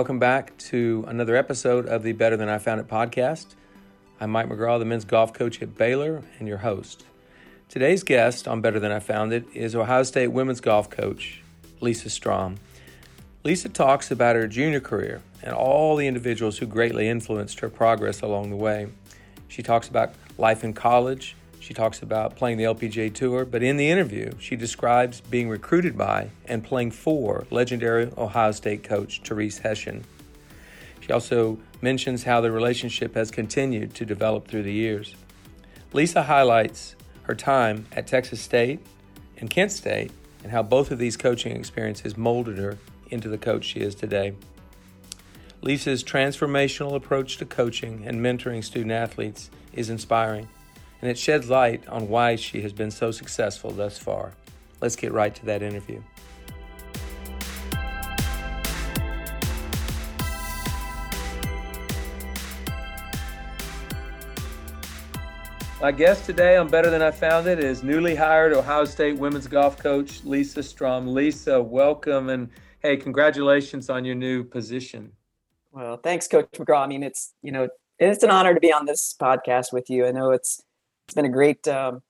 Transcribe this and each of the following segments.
Welcome back to another episode of the Better Than I Found It podcast. I'm Mike McGraw, the men's golf coach at Baylor, and your host. Today's guest on Better Than I Found It is Ohio State women's golf coach, Lisa Strom. Lisa talks about her junior career and all the individuals who greatly influenced her progress along the way. She talks about life in college, she talks about playing the LPGA Tour, but in the interview, she describes being recruited by and playing for legendary Ohio State coach Therese Hession. She also mentions how the relationship has continued to develop through the years. Lisa highlights her time at Texas State and Kent State and how both of these coaching experiences molded her into the coach she is today. Lisa's transformational approach to coaching and mentoring student athletes is inspiring and it sheds light on why she has been so successful thus far. Let's get right to that interview. My guest today on Better Than I Found It is newly hired Ohio State women's golf coach Lisa Strom. Lisa, welcome and hey, congratulations on your new position. Well, thanks, Coach McGraw. I mean, it's you know, it's an honor to be on this podcast with you. I know it's it's been a great um,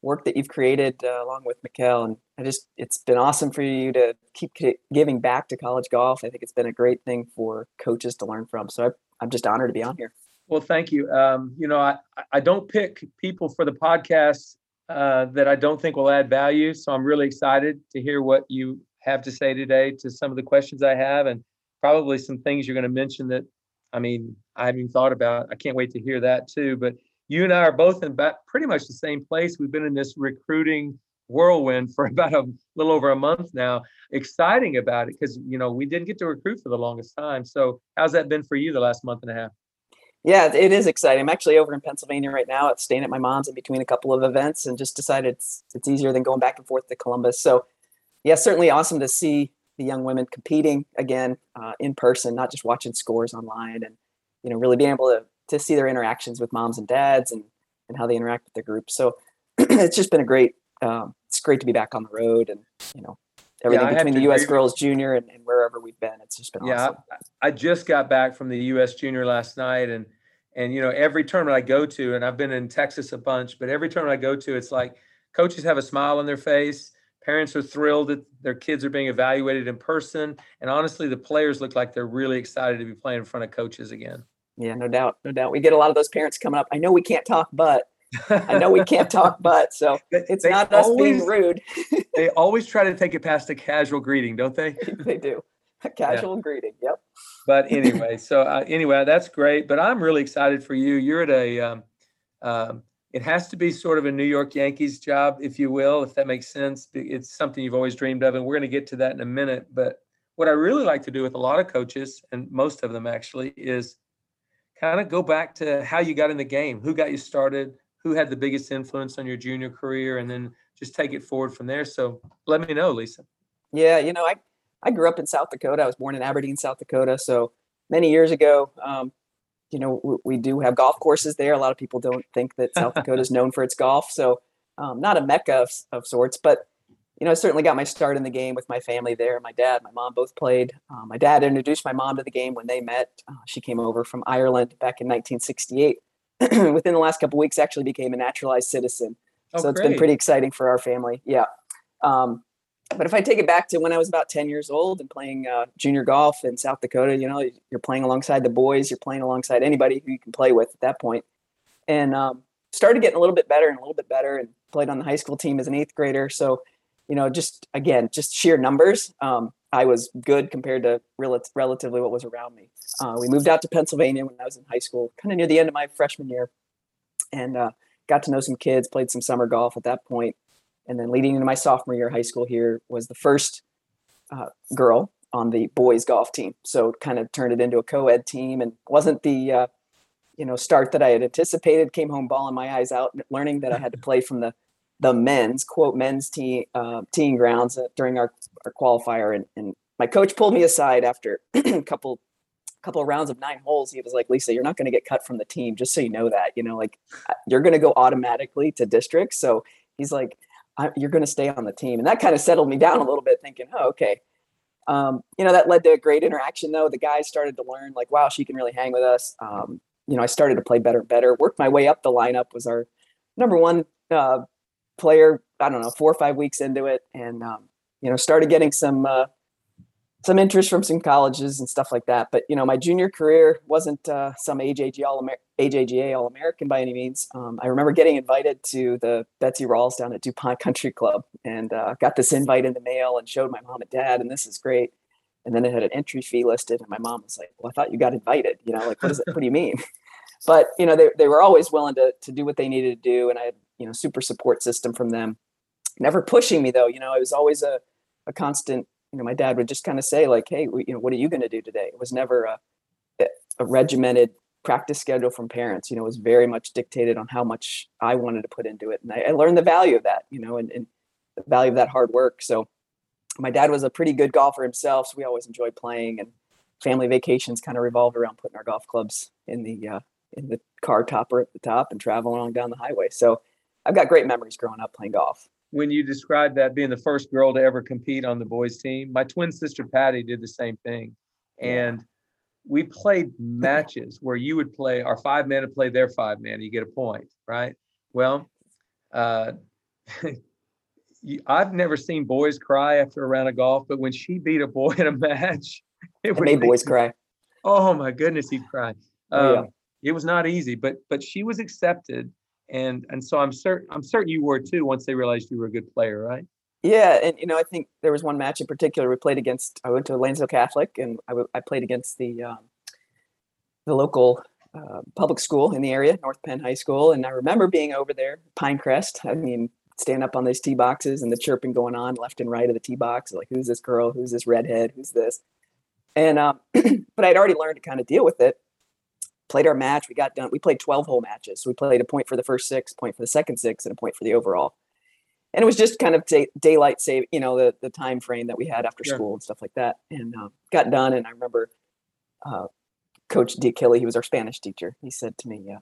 work that you've created uh, along with Mikkel, and I just it's been awesome for you to keep giving back to college golf. I think it's been a great thing for coaches to learn from. So I, I'm just honored to be on here. Well, thank you. Um, you know, I I don't pick people for the podcast uh, that I don't think will add value. So I'm really excited to hear what you have to say today to some of the questions I have, and probably some things you're going to mention that I mean I haven't even thought about. I can't wait to hear that too. But you and I are both in about pretty much the same place. We've been in this recruiting whirlwind for about a little over a month now. Exciting about it because you know we didn't get to recruit for the longest time. So how's that been for you the last month and a half? Yeah, it is exciting. I'm actually over in Pennsylvania right now. It's staying at my mom's in between a couple of events, and just decided it's it's easier than going back and forth to Columbus. So, yeah, certainly awesome to see the young women competing again uh, in person, not just watching scores online, and you know really being able to to see their interactions with moms and dads and and how they interact with their groups. So it's just been a great. Um, it's great to be back on the road and you know everything yeah, between the U.S. girls junior and, and, wherever we've been. It's just been yeah. Awesome. I, I just got back from the U.S. junior last night and and you know every tournament I go to and I've been in Texas a bunch, but every tournament I go to, it's like coaches have a smile on their face. Parents are thrilled that their kids are being evaluated in person. And honestly, the players look like they're really excited to be playing in front of coaches again. Yeah, no doubt, no doubt. We get a lot of those parents coming up. I know we can't talk, but I know we can't talk, but so it's they not always, us being rude. they always try to take it past a casual greeting, don't they? they do. A casual yeah. greeting. Yep. But anyway, so uh, anyway, that's great. But I'm really excited for you. You're at a. Um, um, it has to be sort of a New York Yankees job, if you will, if that makes sense. It's something you've always dreamed of, and we're going to get to that in a minute. But what I really like to do with a lot of coaches, and most of them actually, is kind of go back to how you got in the game, who got you started, who had the biggest influence on your junior career, and then just take it forward from there. So let me know, Lisa. Yeah, you know, I I grew up in South Dakota. I was born in Aberdeen, South Dakota. So many years ago, um, you know, we, we, do have golf courses there. A lot of people don't think that South Dakota is known for its golf. So um, not a mecca of, of sorts, but you know, I certainly got my start in the game with my family there. My dad, my mom both played. Uh, my dad introduced my mom to the game when they met. Uh, she came over from Ireland back in 1968. Within the last couple weeks, actually became a naturalized citizen. Oh, so it's great. been pretty exciting for our family. Yeah. Um, but if I take it back to when I was about 10 years old and playing uh, junior golf in South Dakota, you know, you're playing alongside the boys, you're playing alongside anybody who you can play with at that point. And um, started getting a little bit better and a little bit better and played on the high school team as an eighth grader. So you know, just again, just sheer numbers. Um, I was good compared to rel- relatively what was around me. Uh, we moved out to Pennsylvania when I was in high school, kind of near the end of my freshman year, and uh, got to know some kids, played some summer golf at that point, and then leading into my sophomore year of high school here was the first uh, girl on the boys golf team. So kind of turned it into a co-ed team, and wasn't the uh, you know start that I had anticipated. Came home bawling my eyes out, learning that I had to play from the the men's quote men's team uh, team grounds uh, during our, our qualifier and, and my coach pulled me aside after a couple couple of rounds of nine holes he was like lisa you're not going to get cut from the team just so you know that you know like uh, you're going to go automatically to district. so he's like you're going to stay on the team and that kind of settled me down a little bit thinking oh okay um, you know, that led to a great interaction though. The guys started to learn like, wow, she can really hang with us. Um, you know, I started to play better and better, worked my way up the lineup was our number one uh, player, I don't know, four or five weeks into it. And, um, you know, started getting some, uh, some interest from some colleges and stuff like that. But you know, my junior career wasn't uh, some AJG all Amer- AJGA All American by any means. Um, I remember getting invited to the Betsy Rawls down at DuPont Country Club, and uh, got this invite in the mail and showed my mom and dad, and this is great. And then it had an entry fee listed, and my mom was like, "Well, I thought you got invited. You know, like what is it? what do you mean?" But you know, they they were always willing to to do what they needed to do, and I had you know super support system from them. Never pushing me though. You know, it was always a a constant you know, my dad would just kind of say like, "Hey, you know, what are you going to do today?" It was never a, a regimented practice schedule from parents. You know, it was very much dictated on how much I wanted to put into it, and I, I learned the value of that. You know, and, and the value of that hard work. So, my dad was a pretty good golfer himself, so we always enjoyed playing, and family vacations kind of revolved around putting our golf clubs in the uh, in the car topper at the top and traveling along down the highway. So, I've got great memories growing up playing golf when you described that being the first girl to ever compete on the boys team, my twin sister Patty did the same thing. And we played matches where you would play our five man to play their five man, you get a point, right? Well, uh, I've never seen boys cry after a round of golf, but when she beat a boy in a match, it made boys cry. Oh my goodness, he'd cry. Oh, yeah. Um, it was not easy, but but she was accepted and and so I'm certain I'm certain you were too once they realized you were a good player, right? Yeah, and you know I think there was one match in particular we played against. I went to Lansdale Catholic, and I, w- I played against the um, the local uh, public school in the area, North Penn High School, and I remember being over there, Pinecrest. I mean, stand up on these tee boxes and the chirping going on left and right of the tee box, like who's this girl, who's this redhead, who's this, and um, but I'd already learned to kind of deal with it played our match. We got done. We played 12 hole matches. So we played a point for the first six, point for the second six, and a point for the overall. And it was just kind of day, daylight save, you know, the, the time frame that we had after sure. school and stuff like that. And uh, got done. And I remember uh, Coach Kelly, he was our Spanish teacher. He said to me, "Yeah,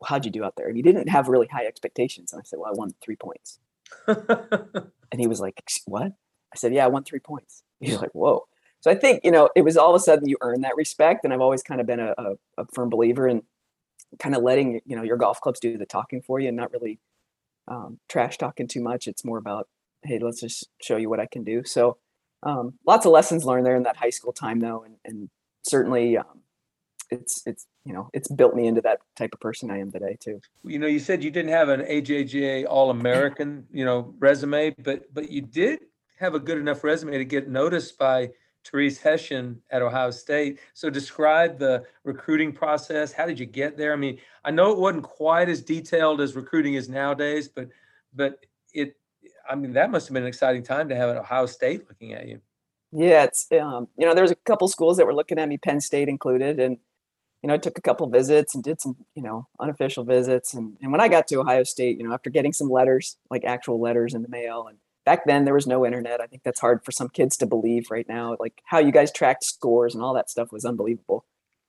well, how'd you do out there?" And he didn't have really high expectations. And I said, "Well, I won three points." and he was like, "What?" I said, "Yeah, I won three points." He's like, "Whoa." So I think, you know, it was all of a sudden you earn that respect. And I've always kind of been a, a, a firm believer in kind of letting, you know, your golf clubs do the talking for you and not really um, trash talking too much. It's more about, hey, let's just show you what I can do. So um, lots of lessons learned there in that high school time though. And, and certainly um, it's, it's, you know, it's built me into that type of person I am today too. You know, you said you didn't have an AJGA All-American, you know, resume, but, but you did have a good enough resume to get noticed by Therese Hession at Ohio State. So describe the recruiting process. How did you get there? I mean, I know it wasn't quite as detailed as recruiting is nowadays, but but it I mean that must have been an exciting time to have an Ohio State looking at you. Yeah, it's um, you know, there was a couple schools that were looking at me, Penn State included, and you know, I took a couple visits and did some, you know, unofficial visits. And, and when I got to Ohio State, you know, after getting some letters, like actual letters in the mail and back then there was no internet. I think that's hard for some kids to believe right now. Like how you guys tracked scores and all that stuff was unbelievable.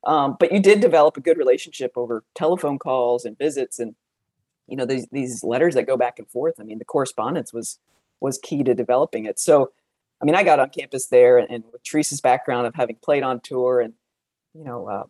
Um, but you did develop a good relationship over telephone calls and visits and you know these these letters that go back and forth. I mean the correspondence was was key to developing it. So I mean I got on campus there and, and with Teresa's background of having played on tour and you know um,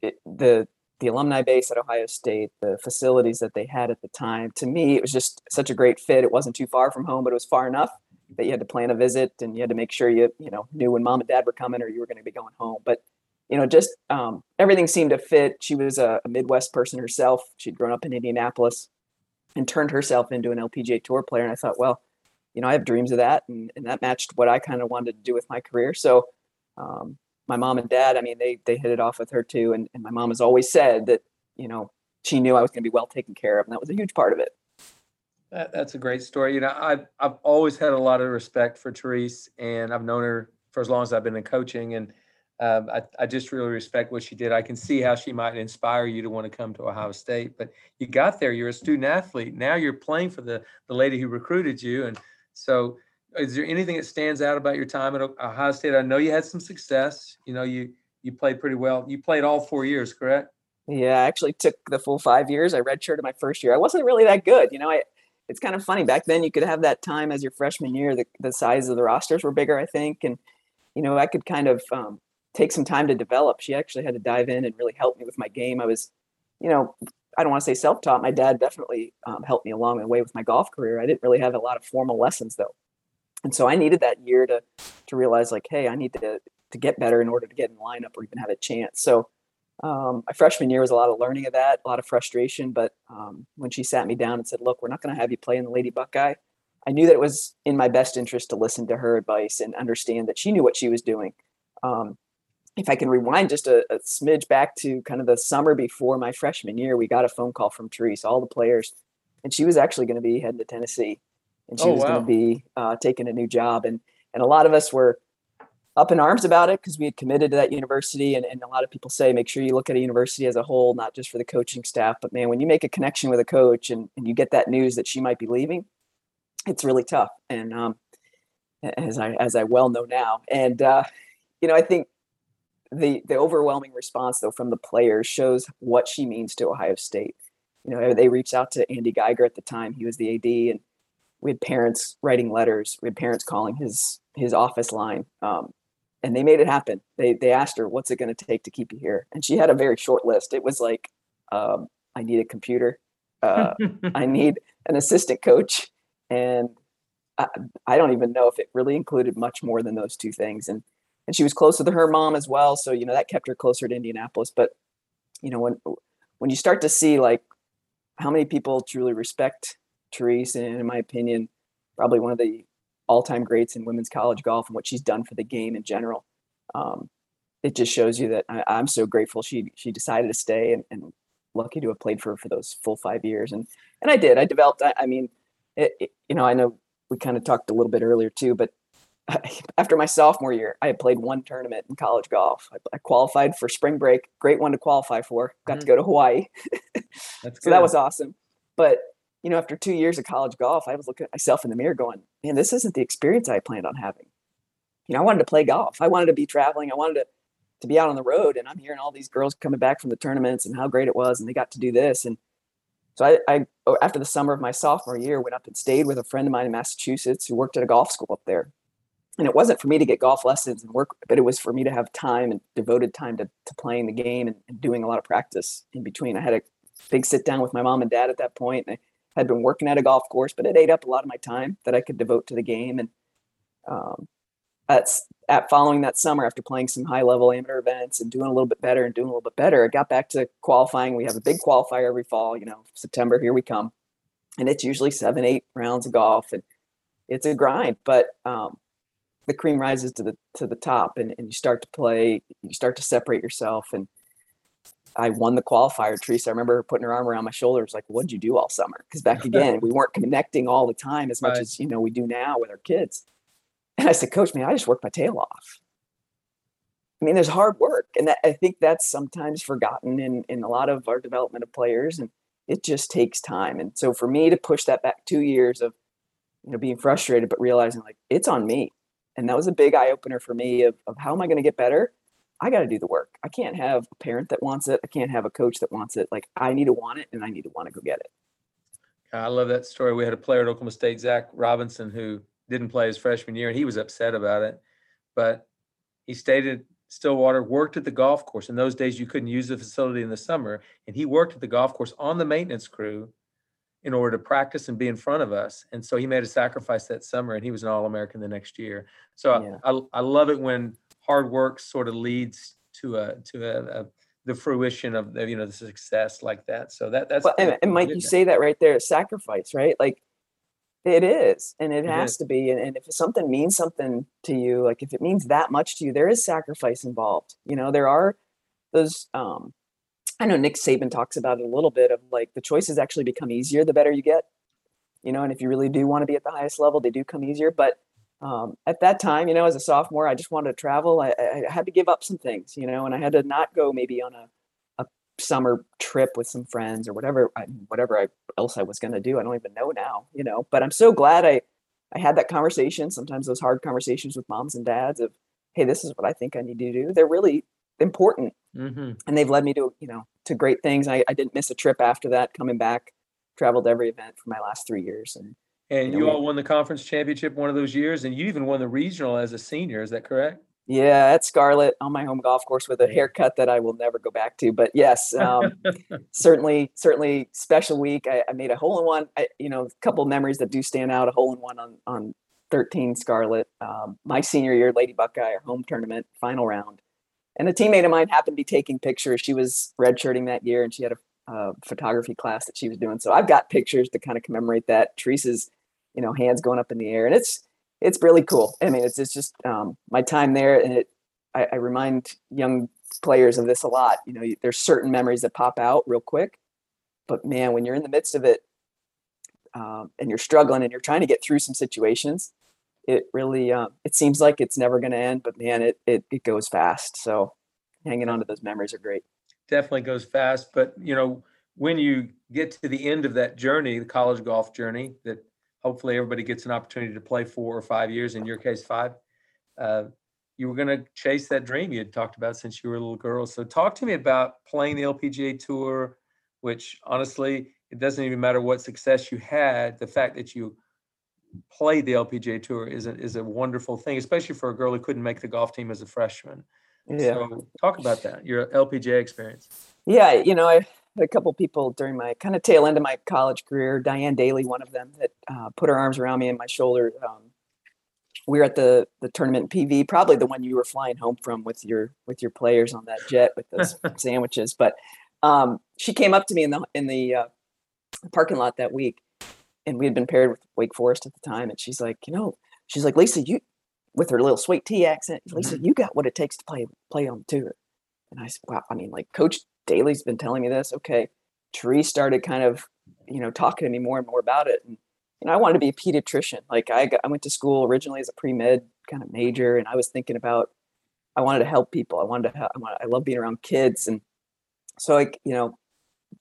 it, the the alumni base at Ohio State, the facilities that they had at the time. To me, it was just such a great fit. It wasn't too far from home, but it was far enough that you had to plan a visit and you had to make sure you you know knew when mom and dad were coming or you were going to be going home. But you know, just um, everything seemed to fit. She was a, a Midwest person herself. She'd grown up in Indianapolis and turned herself into an LPGA Tour player. And I thought, well, you know, I have dreams of that, and, and that matched what I kind of wanted to do with my career. So um, my mom and dad, I mean, they they hit it off with her too. And, and my mom has always said that, you know, she knew I was going to be well taken care of, and that was a huge part of it. That, that's a great story. You know, I've I've always had a lot of respect for Therese, and I've known her for as long as I've been in coaching, and um, I, I just really respect what she did. I can see how she might inspire you to want to come to Ohio State. But you got there, you're a student athlete. Now you're playing for the the lady who recruited you, and so is there anything that stands out about your time at Ohio State? I know you had some success. You know, you you played pretty well. You played all four years, correct? Yeah, I actually took the full five years. I redshirted my first year. I wasn't really that good. You know, I it's kind of funny. Back then, you could have that time as your freshman year. The, the size of the rosters were bigger, I think, and you know, I could kind of um, take some time to develop. She actually had to dive in and really help me with my game. I was, you know, I don't want to say self-taught. My dad definitely um, helped me along the way with my golf career. I didn't really have a lot of formal lessons though, and so I needed that year to to realize like, hey, I need to to get better in order to get in lineup or even have a chance. So um, my freshman year was a lot of learning of that, a lot of frustration. But um, when she sat me down and said, "Look, we're not going to have you play in the Lady Buckeye," I knew that it was in my best interest to listen to her advice and understand that she knew what she was doing. Um, if I can rewind just a, a, smidge back to kind of the summer before my freshman year, we got a phone call from Therese, all the players, and she was actually going to be heading to Tennessee, and she oh, was wow. going to be uh, taking a new job, and and a lot of us were up in arms about it because we had committed to that university, and, and a lot of people say make sure you look at a university as a whole, not just for the coaching staff, but man, when you make a connection with a coach and, and you get that news that she might be leaving, it's really tough, and um, as I as I well know now, and uh, you know I think the the overwhelming response though from the players shows what she means to Ohio State. You know, they reached out to Andy Geiger at the time; he was the AD, and we had parents writing letters. We had parents calling his his office line, um, and they made it happen. They they asked her, "What's it going to take to keep you here?" And she had a very short list. It was like, um, "I need a computer, uh, I need an assistant coach, and I, I don't even know if it really included much more than those two things." And and she was closer to her mom as well. So, you know, that kept her closer to Indianapolis. But, you know, when when you start to see like how many people truly respect Therese, and in my opinion, probably one of the all-time greats in women's college golf and what she's done for the game in general. Um, it just shows you that I, am so grateful she she decided to stay and, and, lucky to have played for for those full five years. And and I did. I developed. I, I mean, it, it, you know, I know we kind of talked a little bit earlier too, but after my sophomore year, I had played one tournament in college golf. I, I qualified for spring break, great one to qualify for. Got mm-hmm. to go to Hawaii, so that was awesome. But you know, after two years of college golf, I was looking at myself in the mirror, going, "Man, this isn't the experience I planned on having." You know, I wanted to play golf. I wanted to be traveling. I wanted to to be out on the road, and I'm hearing all these girls coming back from the tournaments and how great it was, and they got to do this. And so I, I oh, after the summer of my sophomore year, went up and stayed with a friend of mine in Massachusetts who worked at a golf school up there and it wasn't for me to get golf lessons and work, but it was for me to have time and devoted time to, to playing the game and, and doing a lot of practice in between. I had a big sit down with my mom and dad at that point, and I had been working at a golf course, but it ate up a lot of my time that I could devote to the game. And um, at, at following that summer, after playing some high level amateur events and doing a little bit better and doing a little bit better, I got back to qualifying. We have a big qualifier every fall, you know, September, here we come. And it's usually seven, eight rounds of golf, and it's a grind. But um, the cream rises to the to the top and, and you start to play you start to separate yourself and I won the qualifier. Teresa, I remember her putting her arm around my shoulder. shoulders, like, "What'd you do all summer?" Because back again, we weren't connecting all the time as much right. as you know we do now with our kids. And I said, "Coach, man, I just worked my tail off." I mean, there's hard work, and that, I think that's sometimes forgotten in in a lot of our development of players, and it just takes time. And so, for me to push that back two years of you know being frustrated, but realizing like it's on me and that was a big eye opener for me of, of how am I going to get better? I got to do the work. I can't have a parent that wants it. I can't have a coach that wants it. Like I need to want it and I need to want to go get it. I love that story. We had a player at Oklahoma State, Zach Robinson, who didn't play his freshman year and he was upset about it. But he stayed at Stillwater, worked at the golf course. In those days, you couldn't use the facility in the summer. And he worked at the golf course on the maintenance crew in order to practice and be in front of us. And so he made a sacrifice that summer and he was an All American the next year. So yeah. I, I love it when hard work sort of leads to a, to a, a the fruition of the, you know, the success like that. So that that's, well, and, and Mike, you say that right there, sacrifice, right? Like it is, and it, it has is. to be. And, and if something means something to you, like if it means that much to you, there is sacrifice involved. You know, there are those, um, I know Nick Saban talks about it a little bit of like the choices actually become easier the better you get, you know, and if you really do want to be at the highest level, they do come easier. But um, at that time, you know, as a sophomore, I just wanted to travel. I, I, had to give up some things, you know, and I had to not go maybe on a, a summer trip with some friends or whatever, whatever I, else I was going to do. I don't even know now, you know, but I'm so glad I, I had that conversation. Sometimes those hard conversations with moms and dads of, Hey, this is what I think I need to do. They're really important mm-hmm. and they've led me to, you know, to great things. I, I didn't miss a trip after that. Coming back, traveled every event for my last three years, and and you, know, you all won the conference championship one of those years, and you even won the regional as a senior. Is that correct? Yeah, at Scarlet on my home golf course with a haircut that I will never go back to. But yes, um, certainly, certainly special week. I, I, made a hole in one. I, you know, a couple memories that do stand out. A hole in one on on 13 Scarlet. Um, my senior year, Lady Buckeye, our home tournament final round. And a teammate of mine happened to be taking pictures. She was redshirting that year, and she had a, a photography class that she was doing. So I've got pictures to kind of commemorate that. Teresa's, you know, hands going up in the air, and it's it's really cool. I mean, it's it's just um, my time there, and it. I, I remind young players of this a lot. You know, there's certain memories that pop out real quick, but man, when you're in the midst of it, um, and you're struggling and you're trying to get through some situations, it really uh, it seems like it's never going to end but man it, it it goes fast so hanging on to those memories are great definitely goes fast but you know when you get to the end of that journey the college golf journey that hopefully everybody gets an opportunity to play four or five years in your case five uh, you were going to chase that dream you had talked about since you were a little girl so talk to me about playing the lpga tour which honestly it doesn't even matter what success you had the fact that you play the LPGA Tour is a, is a wonderful thing, especially for a girl who couldn't make the golf team as a freshman. Yeah. So talk about that, your LPGA experience. Yeah, you know, I a couple people during my kind of tail end of my college career, Dianne Dailey, one of them, that uh, put her arms around me and my shoulder. Um, we were at the the tournament PV, probably the one you were flying home from with your with your players on that jet with those sandwiches. But um, she came up to me in the in the uh, parking lot that week and we had been paired with Wake Forest at the time, and she's like, you know, she's like, Lisa, you, with her little sweet tea accent, Lisa, mm-hmm. you got what it takes to play play on the tour. And I said, wow, I mean, like Coach Dailey's been telling me this. Okay, Tree started kind of, you know, talking to me more and more about it, and you know, I wanted to be a pediatrician. Like I, got, I went to school originally as a pre med kind of major, and I was thinking about, I wanted to help people. I wanted to, help, I, wanted, I love being around kids, and so like, you know,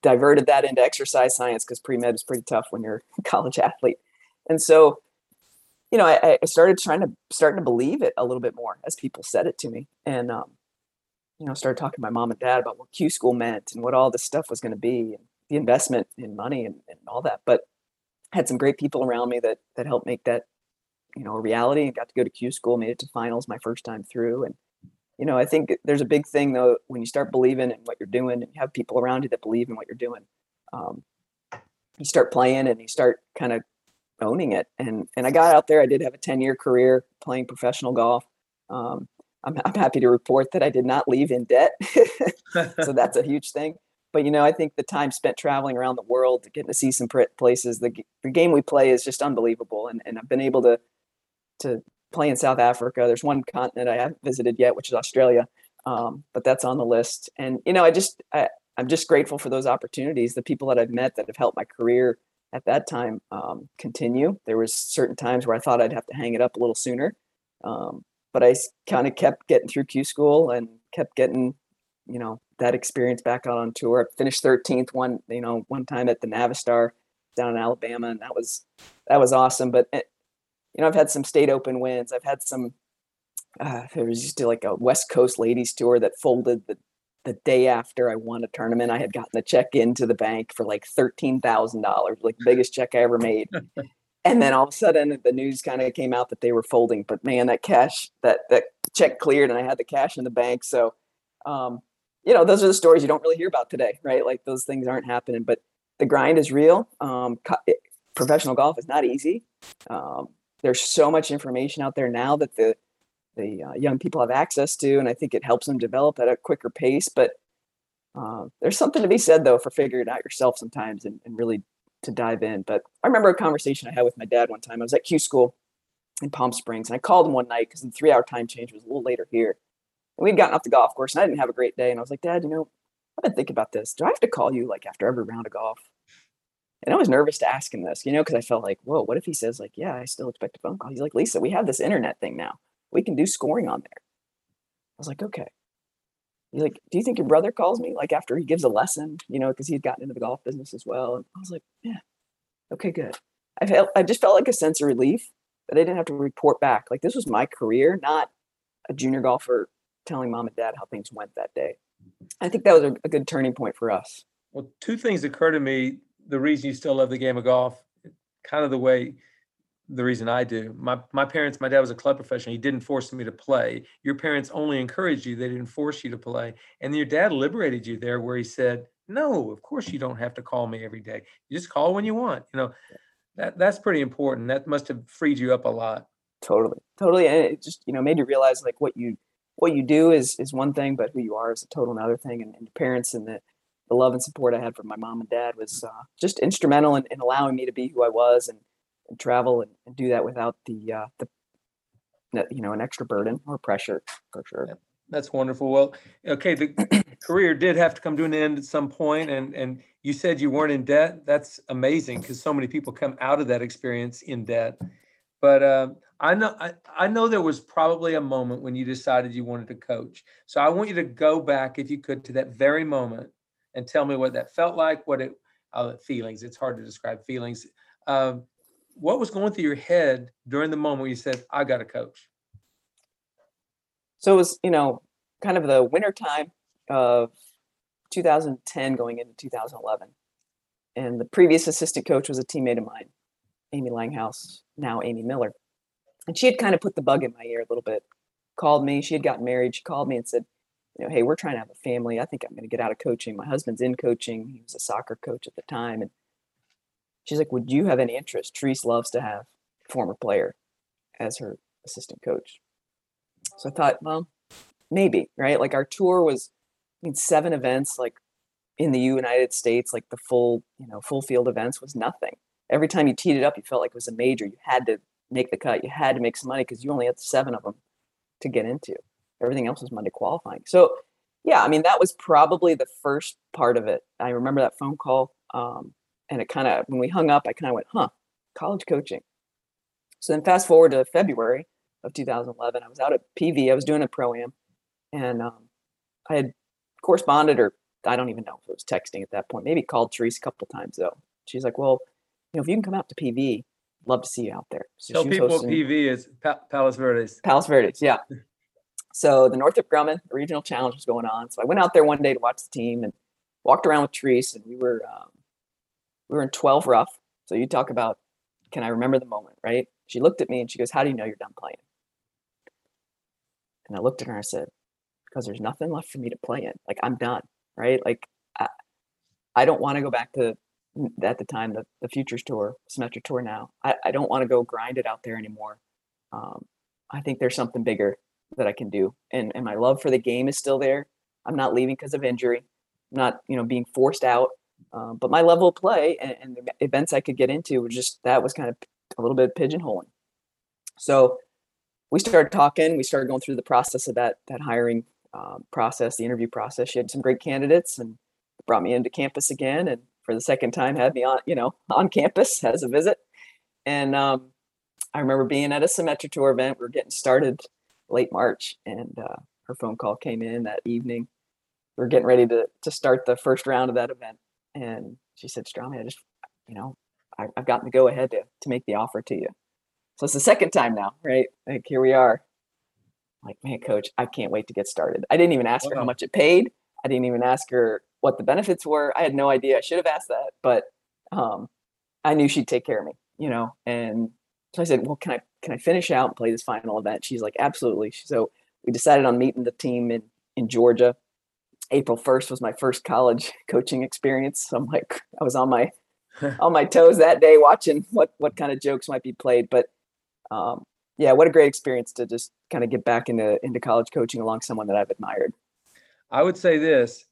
diverted that into exercise science because pre-med is pretty tough when you're a college athlete. And so, you know, I, I, started trying to starting to believe it a little bit more as people said it to me. And um, you know, started talking to my mom and dad about what Q school meant and what all this stuff was going to be and the investment in money and, and all that. But had some great people around me that that helped make that, you know, a reality and got to go to Q school, made it to finals my first time through and you know, I think there's a big thing though when you start believing in what you're doing and you have people around you that believe in what you're doing. Um, you start playing and you start kind of owning it. And and I got out there. I did have a 10 year career playing professional golf. Um, I'm, I'm happy to report that I did not leave in debt. so that's a huge thing. But you know, I think the time spent traveling around the world, getting to see some places, the, the game we play is just unbelievable. And and I've been able to to play in South Africa. There's one continent I haven't visited yet, which is Australia, um, but that's on the list. And you know, I just I, am just grateful for those opportunities. The people that I've met that have helped my career at that time um, continue. There was certain times where I thought I'd have to hang it up a little sooner, um, but I kind of kept getting through Q school and kept getting, you know, that experience back out on tour. I finished 13th one, you know, one time at the Navistar down in Alabama, and that was that was awesome. But eh, you know, I've had some state open wins. I've had some. Uh, there was just like a West Coast ladies tour that folded the the day after I won a tournament. I had gotten a check into the bank for like thirteen thousand dollars, like the biggest check I ever made. and then all of a sudden, the news kind of came out that they were folding. But man, that cash, that that check cleared, and I had the cash in the bank. So, um, you know, those are the stories you don't really hear about today, right? Like those things aren't happening, but the grind is real. Um, co- professional golf is not easy. Um, there's so much information out there now that the the uh, young people have access to, and I think it helps them develop at a quicker pace. But uh, there's something to be said though for figuring it out yourself sometimes and, and really to dive in. But I remember a conversation I had with my dad one time. I was at Q school in Palm Springs, and I called him one night because the three hour time change was a little later here. And we'd gotten off the golf course, and I didn't have a great day. And I was like, Dad, you know, I've been thinking about this. Do I have to call you like after every round of golf? And I was nervous to ask him this, you know, because I felt like, whoa, what if he says, like, yeah, I still expect a phone call? He's like, Lisa, we have this internet thing now. We can do scoring on there. I was like, okay. He's like, do you think your brother calls me like after he gives a lesson, you know, because he's gotten into the golf business as well? And I was like, yeah, okay, good. I felt, I just felt like a sense of relief that I didn't have to report back. Like this was my career, not a junior golfer telling mom and dad how things went that day. I think that was a, a good turning point for us. Well, two things occur to me the reason you still love the game of golf, kind of the way the reason I do. My my parents, my dad was a club professional. He didn't force me to play. Your parents only encouraged you. They didn't force you to play. And your dad liberated you there where he said, "No, of course you don't have to call me every day. You just call when you want." You know, that that's pretty important. That must have freed you up a lot. Totally. Totally. And it just, you know, made you realize like what you what you do is is one thing, but who you are is a total another thing. And, and your parents and the the love and support I had from my mom and dad was uh, just instrumental in, in allowing me to be who I was and and travel and, and do that without the uh, the you know an extra burden or pressure for sure. That's wonderful. Well, okay, the career did have to come to an end at some point, and and you said you weren't in debt. That's amazing because so many people come out of that experience in debt. But uh, I know I, I know there was probably a moment when you decided you wanted to coach. So I want you to go back, if you could, to that very moment and tell me what that felt like. What it uh, feelings. It's hard to describe feelings. Um, what was going through your head during the moment you said, I got a coach? So it was, you know, kind of the winter time of 2010 going into 2011. And the previous assistant coach was a teammate of mine, Amy Langhouse, now Amy Miller. And she had kind of put the bug in my ear a little bit, called me. She had gotten married. She called me and said, you know, hey, we're trying to have a family. I think I'm going to get out of coaching. My husband's in coaching. He was a soccer coach at the time. And She's like, Would you have any interest? Therese loves to have former player as her assistant coach. So I thought, well, maybe, right? Like our tour was, I mean, seven events, like in the United States, like the full, you know, full field events was nothing. Every time you teed it up, you felt like it was a major. You had to make the cut. You had to make some money because you only had seven of them to get into. Everything else was Monday qualifying. So, yeah, I mean, that was probably the first part of it. I remember that phone call. Um, and it kind of when we hung up, I kind of went, huh, college coaching. So then fast forward to February of 2011, I was out at PV. I was doing a pro am, and um, I had corresponded, or I don't even know if it was texting at that point. Maybe called Therese a couple times though. She's like, well, you know, if you can come out to PV, love to see you out there. So Tell people hosting, PV is pa- Palos Verdes. Palos Verdes, yeah. so the Northrop Grumman Regional Challenge was going on. So I went out there one day to watch the team and walked around with Therese, and we were um, we were in 12 rough. So you talk about, can I remember the moment, right? She looked at me and she goes, How do you know you're done playing? And I looked at her and I said, Because there's nothing left for me to play in. Like, I'm done, right? Like, I, I don't want to go back to at the time the, the futures tour Symetra tour now i, I don't want to go grind it out there anymore um, i think there's something bigger that i can do and and my love for the game is still there i'm not leaving because of injury I'm not you know being forced out um, but my level of play and, and, the events I could get into was just that was kind of a little bit pigeonholing. So we started talking. We started going through the process of that that hiring um, process, the interview process. She had some great candidates and brought me into campus again, and for the second time had me on you know on campus as a visit. And um, I remember being at a Symetra tour event. We were getting started late March, and uh, her phone call came in that evening. We are getting ready to to start the first round of that event and she said, Strami, I just, you know, I, have gotten the go ahead to, to make the offer to you. So it's the second time now, right? Like here we are. like, man, coach, I can't wait to get started. I didn't even ask wow. her how much it paid. I didn't even ask her what the benefits were. I had no idea. I should have asked that, but um, I knew she'd take care of me, you know. And so I said, well, can I can I finish out and play this final event? She's like, absolutely. So we decided on meeting the team in in Georgia April 1st was my first college coaching experience. So I'm like, I was on my on my toes that day watching what what kind of jokes might be played. But um, yeah, what a great experience to just kind of get back into into college coaching along someone that I've admired. I would say this: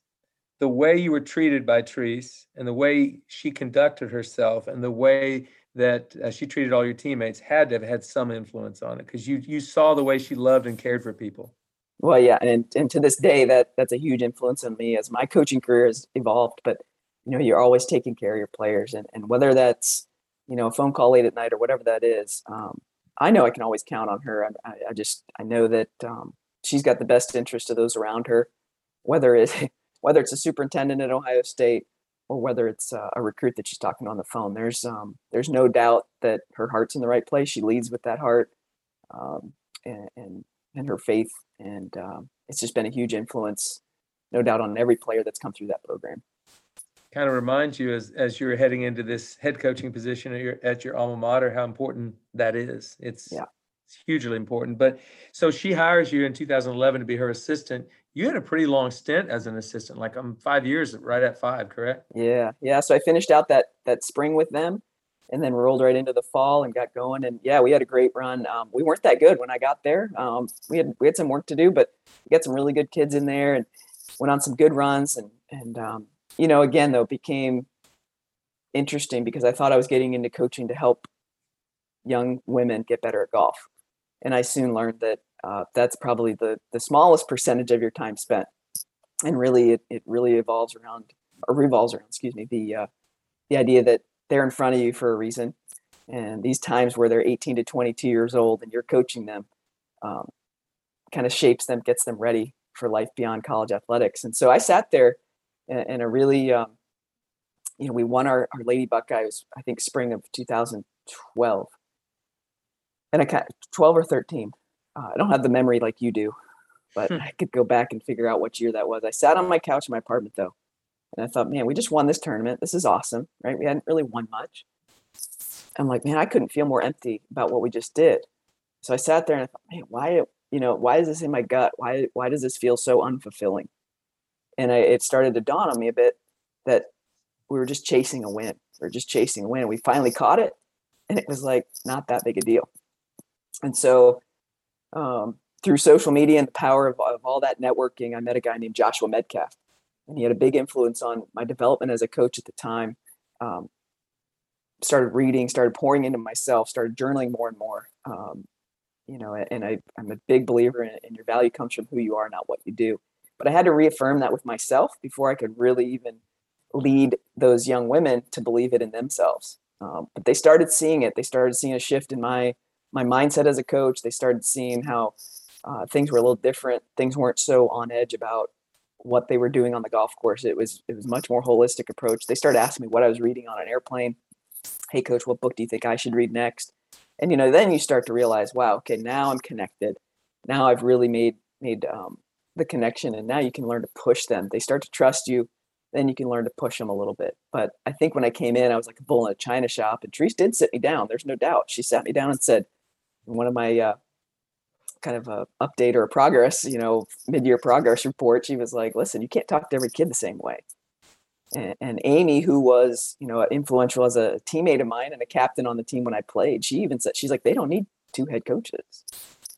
the way you were treated by Therese, and the way she conducted herself, and the way that uh, she treated all your teammates had to have had some influence on it because you you saw the way she loved and cared for people. Well, yeah, and and to this day, that that's a huge influence on me as my coaching career has evolved. But you know, you're always taking care of your players, and and whether that's you know a phone call late at night or whatever that is, um, I know I can always count on her. I, I just I know that um, she's got the best interest of those around her, whether it whether it's a superintendent at Ohio State or whether it's a, a recruit that she's talking on the phone. There's um, there's no doubt that her heart's in the right place. She leads with that heart, um, and, and and her faith and um, it's just been a huge influence, no doubt, on every player that's come through that program. kind of reminds you as as you're heading into this head coaching position at your at your alma mater how important that is. It's yeah. it's hugely important. But so she hires you in 2011 to be her assistant. You had a pretty long stint as an assistant, like I'm um, five years, right at five, correct? Yeah, yeah. So I finished out that that spring with them, and then rolled right into the fall and got going. And yeah, we had a great run. Um, we weren't that good when I got there. Um, we had we had some work to do, but we got some really good kids in there and went on some good runs. And and um, you know, again though, it became interesting because I thought I was getting into coaching to help young women get better at golf, and I soon learned that uh, that's probably the the smallest percentage of your time spent, and really it, it really evolves around or revolves around, excuse me, the uh, the idea that they're in front of you for a reason. And these times where they're 18 to 22 years old and you're coaching them um, kind of shapes them, gets them ready for life beyond college athletics. And so I sat there in, in a really, um, you know, we won our, our Lady Buckeyes, I think spring of 2012. And I got 12 or 13. Uh, I don't have the memory like you do, but hmm. I could go back and figure out what year that was. I sat on my couch in my apartment though, and I thought, man, we just won this tournament. This is awesome, right? We hadn't really won much. I'm like, man, I couldn't feel more empty about what we just did. So I sat there and I thought, man, why, you know, why is this in my gut? Why, why does this feel so unfulfilling? And I, it started to dawn on me a bit that we were just chasing a win. We are just chasing a win. We finally caught it, and it was like not that big a deal. And so, um, through social media and the power of, of all that networking, I met a guy named Joshua Medcalf, and he had a big influence on my development as a coach at the time. Um, started reading, started pouring into myself, started journaling more and more. Um, you know, and I, I'm a big believer in, in, your value comes from who you are, not what you do. But I had to reaffirm that with myself before I could really even lead those young women to believe it in themselves. Um, but they started seeing it. They started seeing a shift in my my mindset as a coach. They started seeing how uh, things were a little different. Things weren't so on edge about what they were doing on the golf course. It was it was much more holistic approach. They started asking me what I was reading on an airplane. Hey coach, what book do you think I should read next? And you know, then you start to realize, wow, okay, now I'm connected. Now I've really made made um, the connection, and now you can learn to push them. They start to trust you. Then you can learn to push them a little bit. But I think when I came in, I was like a bull in a china shop, and Therese did sit me down. There's no doubt. She sat me down and said, one of my uh, kind of a update or a progress, you know, mid-year progress report, she was like, "Listen, you can't talk to every kid the same way." And, and Amy, who was, you know, influential as a teammate of mine and a captain on the team when I played, she even said, "She's like, they don't need two head coaches.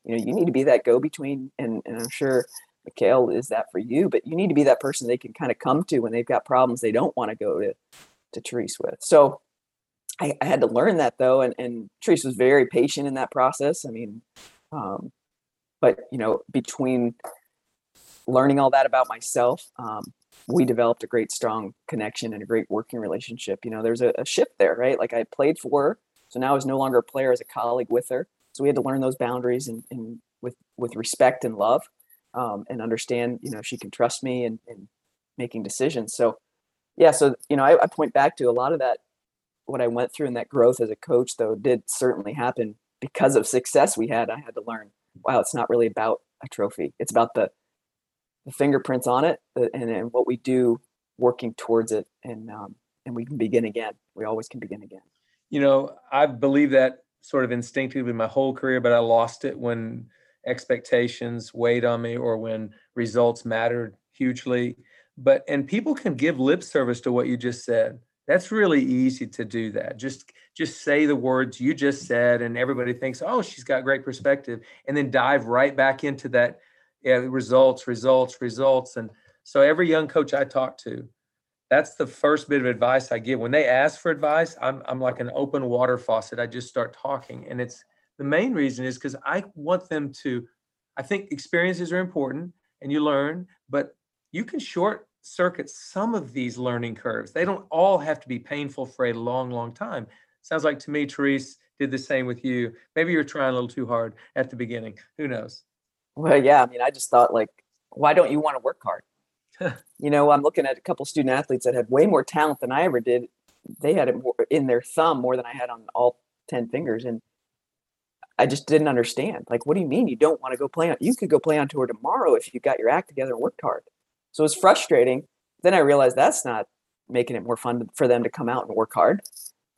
You know, you need to be that go-between." And, and I'm sure Mikkel is that for you, but you need to be that person they can kind of come to when they've got problems they don't want to go to to Therese with. So I, I, had to learn that though, and, and Therese was very patient in that process. I mean, um, but you know between learning all that about myself um, we developed a great strong connection and a great working relationship. You know there's a, a, shift there right? Like i played for her so now i was no longer a player as a colleague with her. So we had to learn those boundaries and, and with with respect and love um, and understand you know she can trust me in, in making decisions. So yeah so you know I, I point back to a lot of that what i went through and that growth as a coach though did certainly happen because of success we had. I had to learn wow, it's not really about a trophy. It's about the the fingerprints on it and, and what we do working towards it and um, and we can begin again. We always can begin again. You know i believe that sort of instinctively my whole career but i lost it when expectations weighed on me or when results mattered hugely. But and people can give lip service to what you just said. That's really easy to do that. Just just say the words you just said and everybody thinks oh she's got great perspective and then dive right back into that yeah, results results results and so every young coach i talk to that's the first bit of advice i give when they ask for advice i'm, I'm like an open water faucet i just start talking and it's the main reason is because i want them to i think experiences are important and you learn but you can short circuit some of these learning curves. They don't all have to be painful for a long, long time. Sounds like to me, Therese did the same with you. Maybe you're trying a little too hard at the beginning. Who knows? Well, yeah. I mean, I just thought, like, why don't you want to work hard? you know, I'm looking at a couple student athletes that had way more talent than I ever did. They had it more in their thumb more than I had on all 10 fingers. And I just didn't understand. Like, what do you mean you don't want to go play on? You could go play on tour tomorrow if you got your act together and worked hard. So it was frustrating. Then I realized that's not making it more fun for them to come out and work hard.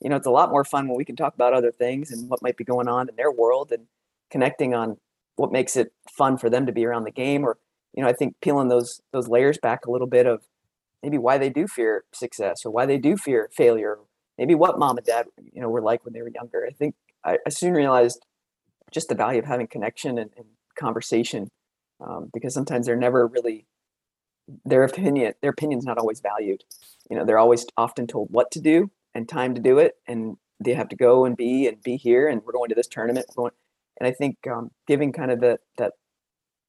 You know, it's a lot more fun when we can talk about other things and what might be going on in their world and connecting on what makes it fun for them to be around the game or you know, I think peeling those those layers back a little bit of maybe why they do fear success or why they do fear failure, maybe what mom and dad you know were like when they were younger. I think I, I soon realized just the value of having connection and, and conversation um, because sometimes they're never really their opinion their opinion's not always valued. You know, they're always often told what to do and time to do it, and they have to go and be and be here, and we're going to this tournament. Going, and I think um, giving kind of the that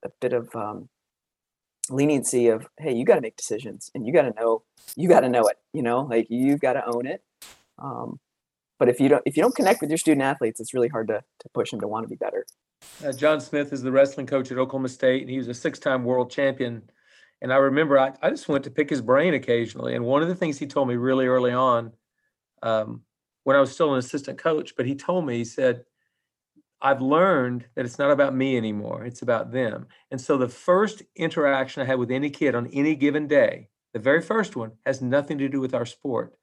a bit of um, leniency of hey you got to make decisions and you got to know you got to know it you know like you've got to own it um, but if you don't if you don't connect with your student athletes it's really hard to, to push them to want to be better uh, john smith is the wrestling coach at oklahoma state and he was a six-time world champion and i remember I, I just went to pick his brain occasionally and one of the things he told me really early on um, when i was still an assistant coach but he told me he said I've learned that it's not about me anymore. It's about them. And so the first interaction I had with any kid on any given day, the very first one, has nothing to do with our sport.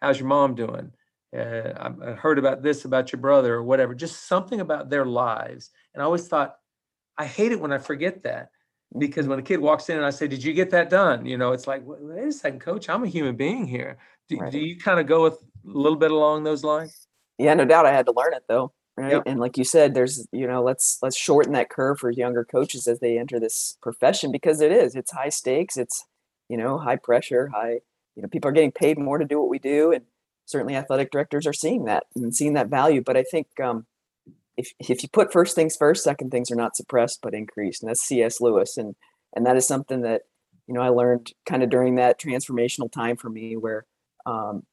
How's your mom doing? Uh, I heard about this about your brother or whatever, just something about their lives. And I always thought, I hate it when I forget that because when a kid walks in and I say, Did you get that done? You know, it's like, Wait a second, coach, I'm a human being here. Do, right. do you kind of go with a little bit along those lines? Yeah, no doubt. I had to learn it though right yep. and like you said there's you know let's let's shorten that curve for younger coaches as they enter this profession because it is it's high stakes it's you know high pressure high you know people are getting paid more to do what we do and certainly athletic directors are seeing that and seeing that value but i think um, if, if you put first things first second things are not suppressed but increased and that's cs lewis and and that is something that you know i learned kind of during that transformational time for me where um,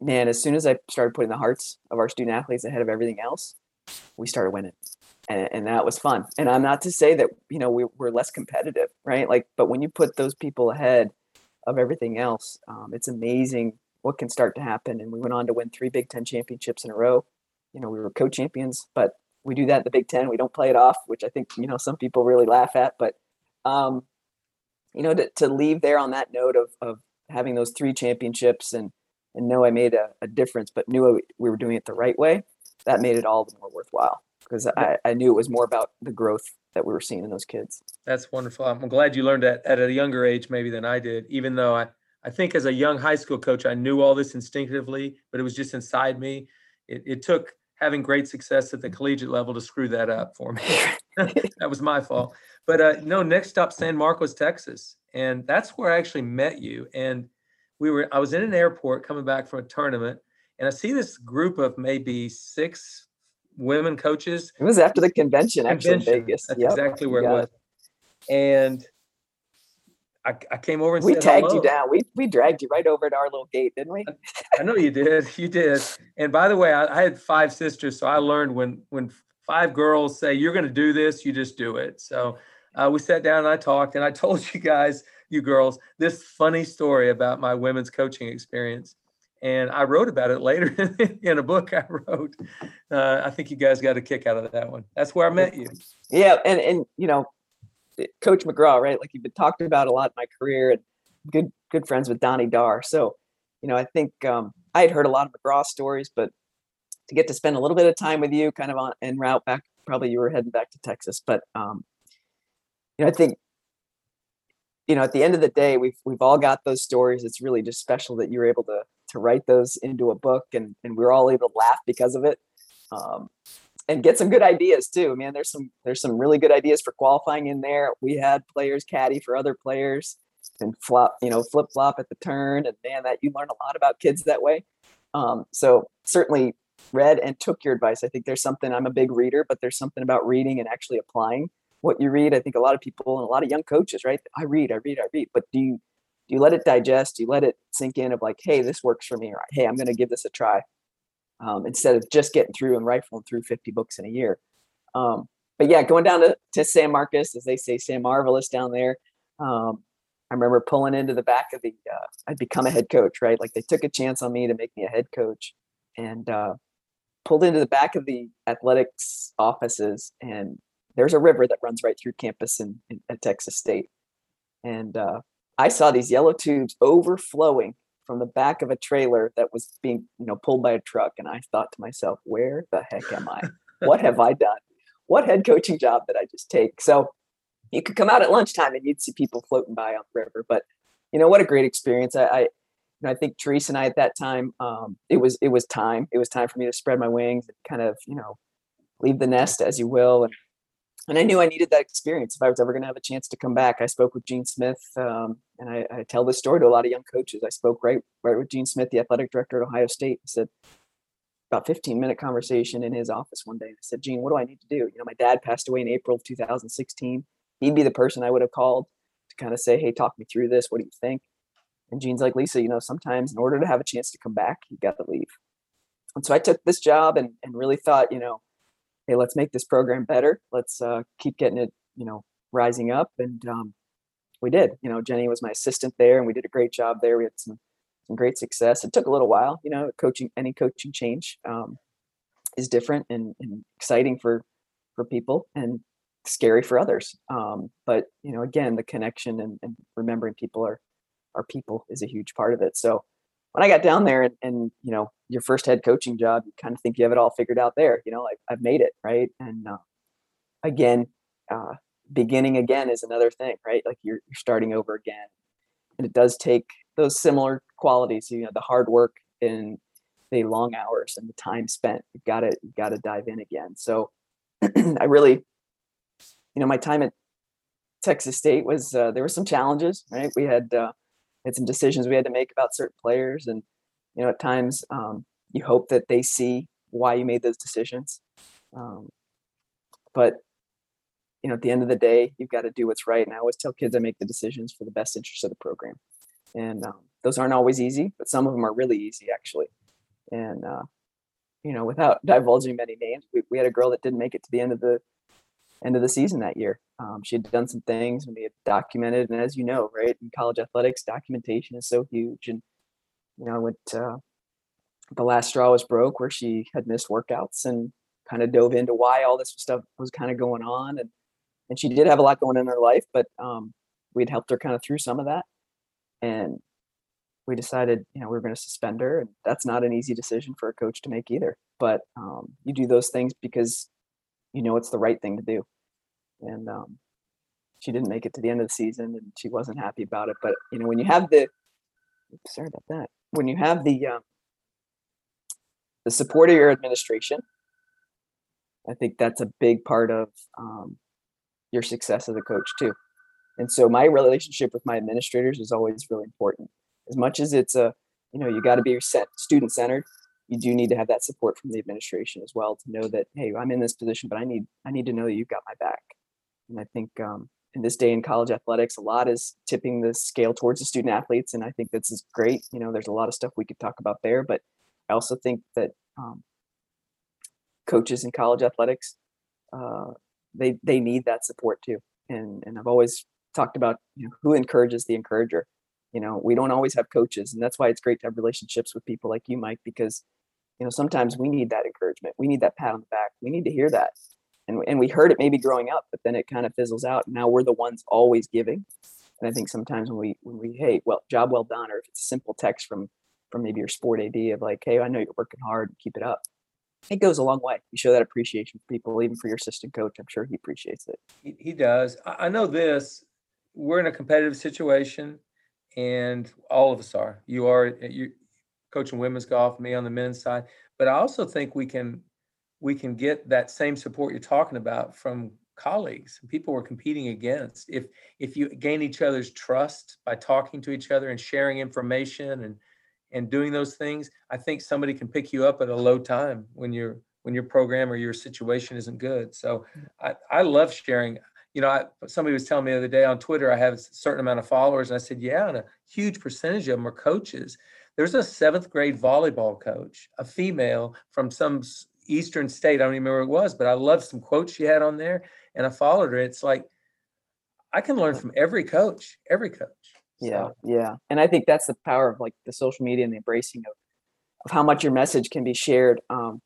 man, as soon as I started putting the hearts of our student athletes ahead of everything else, we started winning. And, and that was fun. And I'm not to say that, you know, we, we're less competitive, right? Like, but when you put those people ahead of everything else, um, it's amazing what can start to happen. And we went on to win three Big Ten championships in a row. You know, we were co-champions, but we do that in the Big Ten. We don't play it off, which I think, you know, some people really laugh at. But, um, you know, to, to leave there on that note of, of having those three championships and, and know I made a, a difference, but knew we were doing it the right way, that made it all the more worthwhile because I, I knew it was more about the growth that we were seeing in those kids. That's wonderful. I'm glad you learned that at a younger age, maybe than I did, even though I, I think as a young high school coach, I knew all this instinctively, but it was just inside me. It, it took having great success at the collegiate level to screw that up for me. that was my fault. But uh, no, next stop, San Marcos, Texas. And that's where I actually met you. And we were I was in an airport coming back from a tournament, and I see this group of maybe six women coaches. It was after the convention, convention. actually in Vegas. That's yep. exactly where it was. And I, I came over and we tagged hello. you down. We we dragged you right over to our little gate, didn't we? I know you did. You did. And by the way, I, I had five sisters, so I learned when when five girls say you're going to do this, you just do it. So uh, we sat down and I talked, and I told you guys you girls this funny story about my women's coaching experience. And I wrote about it later in a book I wrote. Uh, I think you guys got a kick out of that one. That's where I met you. Yeah, and and you know, Coach McGraw, right? Like you've been talked about a lot in my career, and good good friends with Donnie Dar. So, you know, I think um, I had heard a lot of McGraw stories, but to get to spend a little bit of time with you, kind of on en route back, probably you were heading back to Texas, but um, you know, I think you know, at the end of the day, we've we've all got those stories. It's really just special that you were able to to write those into a book, and and we are all able to laugh because of it, um, and get some good ideas too. Man, there's some there's some really good ideas for qualifying in there. We had players caddy for other players and flop, you know, flip flop at the turn, and man, that you learn a lot about kids that way. Um, so certainly read and took your advice. I think there's something. I'm a big reader, but there's something about reading and actually applying what you read. I think a lot of people and a lot of young coaches, right? I read, I read, I read. But do you do you let it digest? Do you let it sink in of like, hey, this works for me, or hey, I'm going to give this a try, um, instead of just getting through and rifling through 50 books in a year. Um, but yeah, going down to, to San Marcos, as they say, San Marvelous down there. Um, I remember pulling into the back of the. Uh, I'd become a head coach, right? Like they took a chance on me to make me a head coach, and uh, pulled into the back of the athletics offices and there's a river that runs right through campus in, in at Texas State. And uh, I saw these yellow tubes overflowing from the back of a trailer that was being, you know, pulled by a truck. And I thought to myself, where the heck am I? what have I done? What head coaching job did I just take? So you could come out at lunchtime and you'd see people floating by on the river. But you know, what a great experience. I, I you know, I think Teresa and I at that time, um, it was it was time. It was time for me to spread my wings and kind of, you know, leave the nest as you will and and I knew I needed that experience if I was ever going to have a chance to come back. I spoke with Gene Smith, um, and I, I, tell this story to a lot of young coaches. I spoke right right with Gene Smith, the athletic director at Ohio State. I said about 15 minute conversation in his office one day. I said, Gene, what do I need to do? You know, my dad passed away in April of 2016. He'd be the person I would have called to kind of say, hey, talk me through this. What do you think? And Gene's like, Lisa, you know, sometimes in order to have a chance to come back, you got to leave. And so I took this job and, and really thought, you know, hey, let's make this program better. Let's uh, keep getting it, you know, rising up. And um, we did. You know, Jenny was my assistant there, and we did a great job there. We had some some great success. It took a little while. You know, coaching any coaching change um, is different and, and, exciting for for people and scary for others. Um, but you know, again, the connection and, and remembering people are are people is a huge part of it. So when I got down there and, and, you know, your first head coaching job, you kind of think you have it all figured out there, you know, like I've made it. Right. And, uh, again, uh, beginning again is another thing, right? Like you're, you're starting over again and it does take those similar qualities, you know, the hard work and the long hours and the time spent, You've gotta, you've gotta dive in again. So I really, you know, my time at Texas State was, uh, there were some challenges, right? We had, uh, had some decisions we had to make about certain players and you know at times um, you hope that they see why you made those decisions um, but you know at the end of the day you've got to do what's right and i always tell kids i make the decisions for the best interest of the program and um, those aren't always easy but some of them are really easy actually and uh, you know without divulging many names we, we had a girl that didn't make it to the end of the end of the season that year. Um, she had done some things and we had documented. And as you know, right in college athletics, documentation is so huge. And you know, I went uh, the last straw was broke where she had missed workouts and kind of dove into why all this stuff was kind of going on. And and she did have a lot going in her life, but um, we'd helped her kind of through some of that. And we decided, you know, we were going to suspend her, and that's not an easy decision for a coach to make either. But um, you do those things because you know it's the right thing to do. And um, she didn't make it to the end of the season, and she wasn't happy about it. But you know, when you have the oops, sorry about that, when you have the um, the support of your administration, I think that's a big part of um, your success as a coach too. And so my relationship with my administrators is always really important. As much as it's a, you know, you got to be student centered you do need to have that support from the administration as well to know that hey i'm in this position but i need i need to know that you've got my back. And i think um, in this day in college athletics a lot is tipping the scale towards the student athletes and i think this is great you know there's a lot of stuff we could talk about there but i also think that um, coaches in college athletics uh, they they need that support too. And and i've always talked about you know, who encourages the encourager. You know we don't always have coaches and that's why it's great to have relationships with people like you mike because you know sometimes we need that encouragement. We need that pat on the back. We need to hear that. And, and we heard it maybe growing up but then it kind of fizzles out now we're the ones always giving. And i think sometimes when we when we hey well job well done or if it's a simple text from from maybe your sport ad of like hey i know you're working hard keep it up it goes a long way. You show that appreciation for people even for your assistant coach. I'm sure he appreciates it. He, he does. I know this. We're in a competitive situation and all of us are. You are you coaching women's golf, me on the men's side. But I also think we can we can get that same support you're talking about from colleagues people we're competing against. If if you gain each other's trust by talking to each other and sharing information and and doing those things, I think somebody can pick you up at a low time when you're when your program or your situation isn't good. So I, I love sharing. You know, I, somebody was telling me the other day on Twitter, I have a certain amount of followers, and I said, yeah, and a huge percentage of them are coaches there's a seventh grade volleyball coach, a female from some eastern state. I don't even remember what it was, but I loved some quotes she had on there, and I followed her. It's like I can learn from every coach, every coach. Yeah, so. yeah, and I think that's the power of like the social media and the embracing of of how much your message can be shared. Um,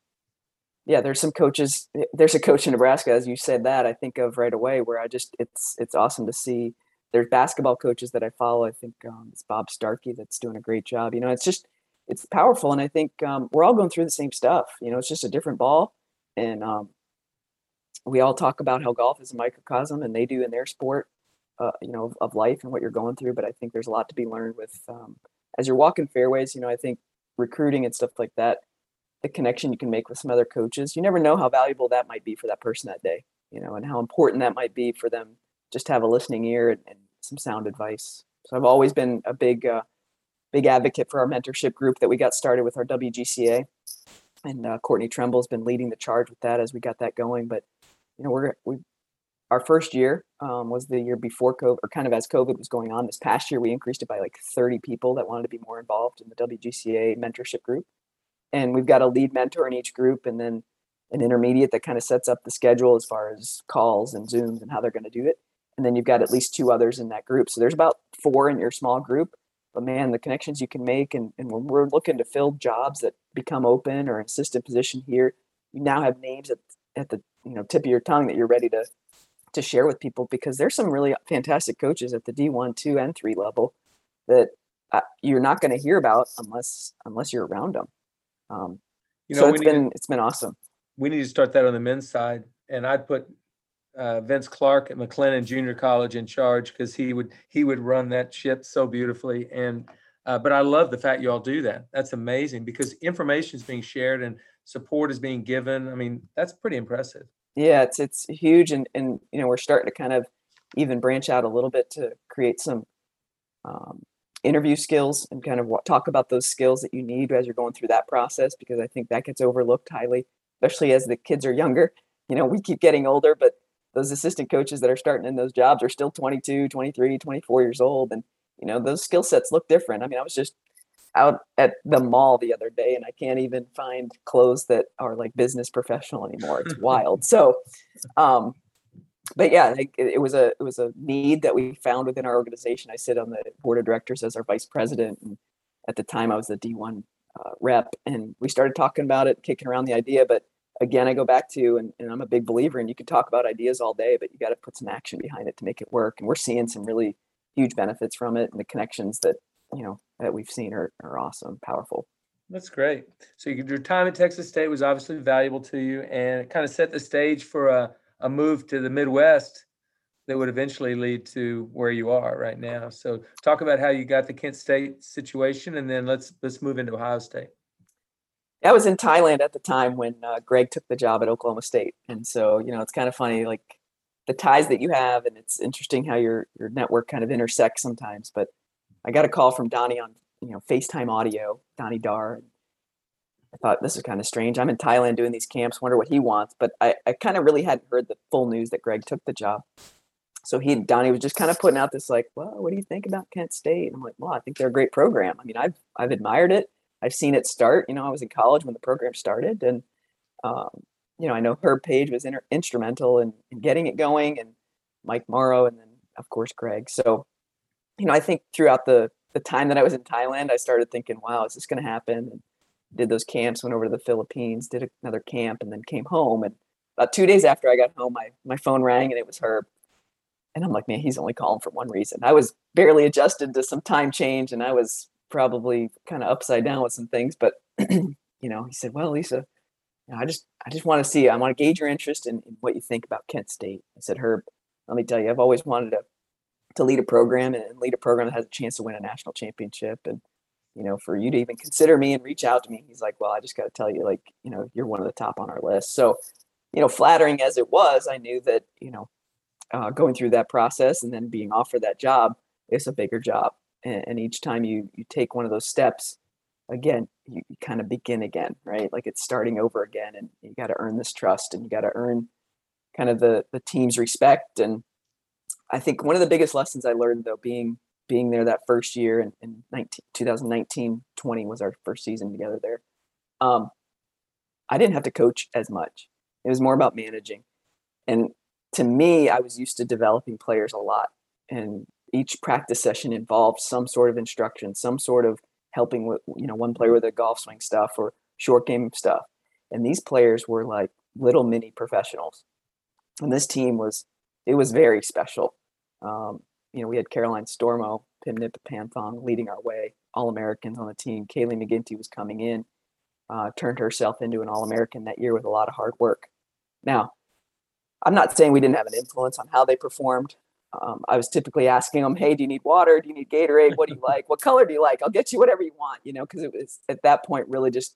yeah, there's some coaches. There's a coach in Nebraska, as you said that I think of right away, where I just it's it's awesome to see there's basketball coaches that I follow. I think um, it's Bob Starkey that's doing a great job. You know, it's just it's powerful, and I think um, we're all going through the same stuff. You know, it's just a different ball, and um, we all talk about how golf is a microcosm, and they do in their sport. Uh, you know, of, of, life and what you're going through, but I think there's a lot to be learned with um, as you're walking fairways. You know, I think recruiting and stuff like that, the connection you can make with some other coaches, you never know how valuable that might be for that person that day. You know, and how important that might be for them just have a listening ear and, and some sound advice. So I've always been a big, uh, big advocate for our mentorship group that we got started with our WGCA, and uh, Courtney Trimble's been leading the charge with that as we got that going. But you know, we're we our first year um, was the year before COVID, or kind of as COVID was going on. This past year, we increased it by like 30 people that wanted to be more involved in the WGCA mentorship group, and we've got a lead mentor in each group, and then an intermediate that kind of sets up the schedule as far as calls and zooms and how they're going to do it and then you've got at least two others in that group. So there's about four in your small group. But man, the connections you can make, and, and when we're looking to fill jobs that become open or assistant position here, you now have names at, at the you know tip of your tongue that you're ready to to share with people because there's some really fantastic coaches at the D1, two, and three level that uh, you're not going to hear about unless unless you're around them. Um, you know, so it's been to, it's been awesome. We need to start that on the men's side, and I'd put uh, Vince Clark at McLennan Junior College in charge because he would he would run that ship so beautifully. And uh, but I love the fact you all do that. That's amazing because information is being shared and support is being given. I mean, that's pretty impressive. Yeah, it's it's huge, and and you know we're starting to kind of even branch out a little bit to create some um, interview skills and kind of talk about those skills that you need as you're going through that process because I think that gets overlooked highly, especially as the kids are younger. You know, we keep getting older, but those assistant coaches that are starting in those jobs are still 22 23 24 years old and you know those skill sets look different. I mean i was just out at the mall the other day and i can't even find clothes that are like business professional anymore. It's wild. So um but yeah it, it, was a it was a need that we found within our organization. I sit on the board of directors as our vice president and at the time i was the d1 uh, rep and we started talking about it kicking around the idea but again, I go back to, and, and I'm a big believer, and you can talk about ideas all day, but you got to put some action behind it to make it work. And we're seeing some really huge benefits from it, and the connections that you know that we've seen are are awesome, powerful. That's great. So your time at Texas State was obviously valuable to you, and it kind of set the stage for a, a move to the Midwest that would eventually lead to where you are right now. So talk about how you got the Kent State situation, and then let's let's move into Ohio State. I was in Thailand at the time when uh, Greg took the job at Oklahoma State, and so you know it's kind of funny, like the ties that you have, and it's interesting how your your network kind of intersects sometimes. But I got a call from Donnie on you know FaceTime audio, Donnie Dar. I thought this is kind of strange. I'm in Thailand doing these camps. Wonder what he wants, but I, I kind of really hadn't heard the full news that Greg took the job. So he Donnie was just kind of putting out this like, well, what do you think about Kent State? And I'm like, well, I think they're a great program. I mean, I've I've admired it. I've seen it start. You know, I was in college when the program started, and um, you know, I know Herb Page was inter- instrumental in, in, getting it going, and Mike Morrow, and then of course Greg. So, you know, I think throughout the the time that I was in Thailand, I started thinking, "Wow, is this going to happen?" And did those camps, went over to the Philippines, did another camp, and then came home. And about two days after I got home, my my phone rang, and it was Herb. And I'm like, man, he's only calling for one reason. I was barely adjusted to some time change, and I was probably kind of upside down with some things. But you know, he said, "Well, Lisa, you know, I just I just want to see. I want to gauge your interest in, in, what you think about Kent State." I said, "Herb, let me tell you, I've always wanted to to lead a program and lead a program that has a chance to win a national championship." And you know, for you to even consider me and reach out to me, he's like, "Well, I just got to tell you, like, you know, you're one of the top on our list." So, you know, flattering as it was, I knew that you know, uh, going through that process and then being offered that job is a bigger job and, each time you you take one of those steps again you, you kind of begin again right? Like it's starting over again and you got to earn this trust and you got to earn kind of the the team's respect and i think one of the biggest lessons i learned though being being there that first year in, in 19, 2019 20 was our first season together there um, i didn't have to coach as much. It was more about managing and to me i was used to developing players a lot and each practice session involved some sort of instruction, some sort of helping with you know one player with a golf swing stuff or short game stuff. And these players were like little mini professionals. And this team was it was very special. Um, you know, we had Karoline Stormo, Pimnipa Panthong leading our way, All Americans on the team. Kaylee McGinty was coming in, uh, turned herself into an All American that year with a lot of hard work. Now, I'm not saying we didn't have an influence on how they performed. Um, I was typically asking them, "Hey, do you need water? Do you need Gatorade? What do you like? What color do you like? I'll get you whatever you want." You know, because it was at that point really just,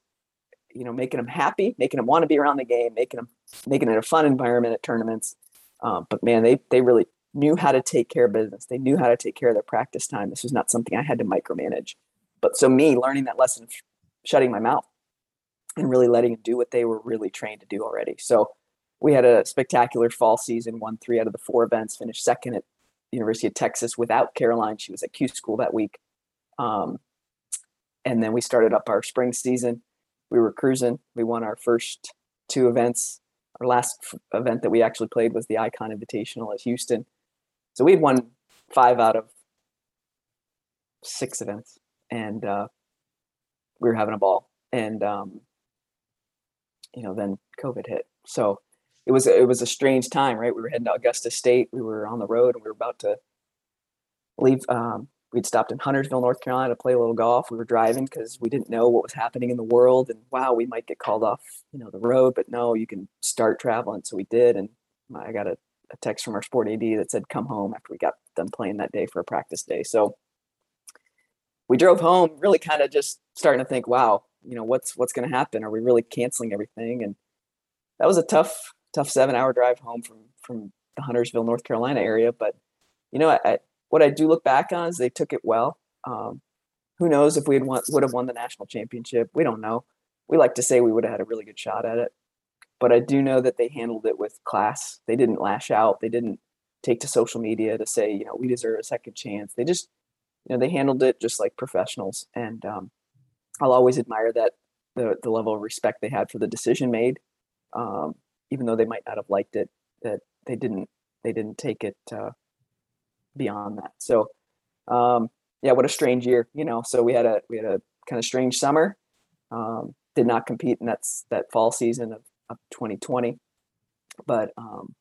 you know, making them happy, making them want to be around the game, making them making it a fun environment at tournaments. Um, but man, they they really knew how to take care of business. They knew how to take care of their practice time. This was not something I had to micromanage. But so me learning that lesson, shutting my mouth, and really letting them do what they were really trained to do already. So we had a spectacular fall season, won three out of the four events, finished second at University of Texas without Karoline. She was at Q school that week. Um, and then we started up our spring season. We were cruising. We won our first two events. Our last f- event that we actually played was the Icon Invitational at Houston. So we had won five out of six events, and uh, we were having a ball. And um, you know, then COVID hit. So it was it was a strange time, right? We were heading to Augusta State. We were on the road, and we were about to leave. Um, we'd stopped in Huntersville, North Carolina, to play a little golf. We were driving because we didn't know what was happening in the world, and wow, we might get called off, you know, the road. But no, you can start traveling. So we did, and I got a, a text from our sport AD that said, "Come home." After we got done playing that day for a practice day, so we drove home, really kind of just starting to think, "Wow, you know, what's what's going to happen? Are we really canceling everything?" And that was a tough tough seven hour drive home from from the Huntersville, North Carolina area. But you know, I, I, what I do look back on is they took it well. Um, who knows if we would have won the national championship? We don't know. We like to say we would have had a really good shot at it, but I do know that they handled it with class. They didn't lash out. They didn't take to social media to say, you know, we deserve a second chance. They just, you know, they handled it just like professionals. And um, I'll always admire that the the level of respect they had for the decision made. Um, even though they might not have liked it, that they didn't they didn't take it uh, beyond that. So um, yeah, what a strange year, you know. So we had a we had a kind of strange summer. Um, did not compete in that that fall season of, of 2020, but um,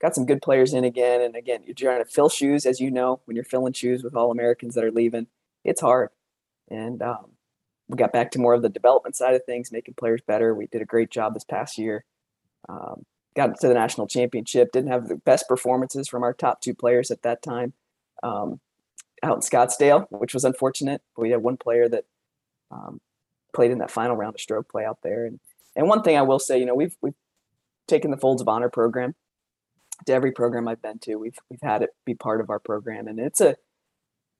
got some good players in again. And again, you're trying to fill shoes, as you know, when you're filling shoes with all Americans that are leaving, it's hard. And um, we got back to more of the development side of things, making players better. We did a great job this past year. Um, got to the national championship. Didn't have the best performances from our top two players at that time um, out in Scottsdale, which was unfortunate. We had one player that um, played in that final round of stroke play out there. And and one thing I will say, you know, we've we've taken the Folds of Honor program to every program I've been to. We've we've had it be part of our program, and it's a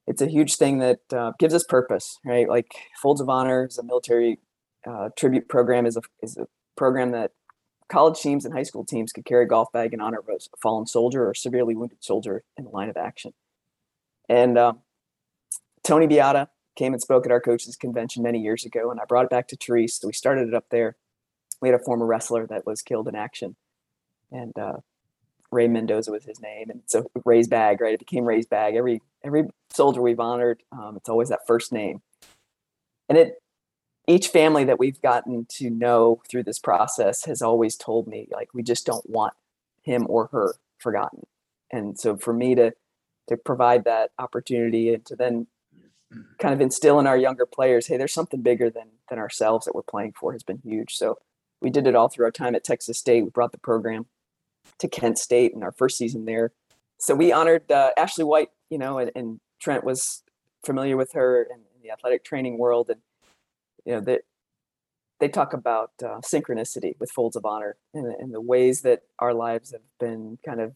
it's a huge thing that uh, gives us purpose, right? Like Folds of Honor is a military uh, tribute program is a is a program that college teams and high school teams could carry a golf bag in honor of a fallen soldier or severely wounded soldier in the line of action. And um, Tony Beata came and spoke at our coaches convention many years ago, and I brought it back to Therese. We started it up there. We had a former wrestler that was killed in action, and uh, Ray Mendoza was his name, and so Ray's bag, right? It became Ray's bag. Every every soldier we've honored, um, it's always that first name, and it each family that we've gotten to know through this process has always told me like we just don't want him or her forgotten. And so for me to to provide that opportunity and to then kind of instill in our younger players hey there's something bigger than than ourselves that we're playing for has been huge. So we did it all through our time at texas state. We brought the program to kent state in our first season there. So we honored uh, ashley white you know and, and trent was familiar with her in, in the athletic training world and you know that they talk about uh, synchronicity with folds of honor and, and, the ways that our lives have been kind of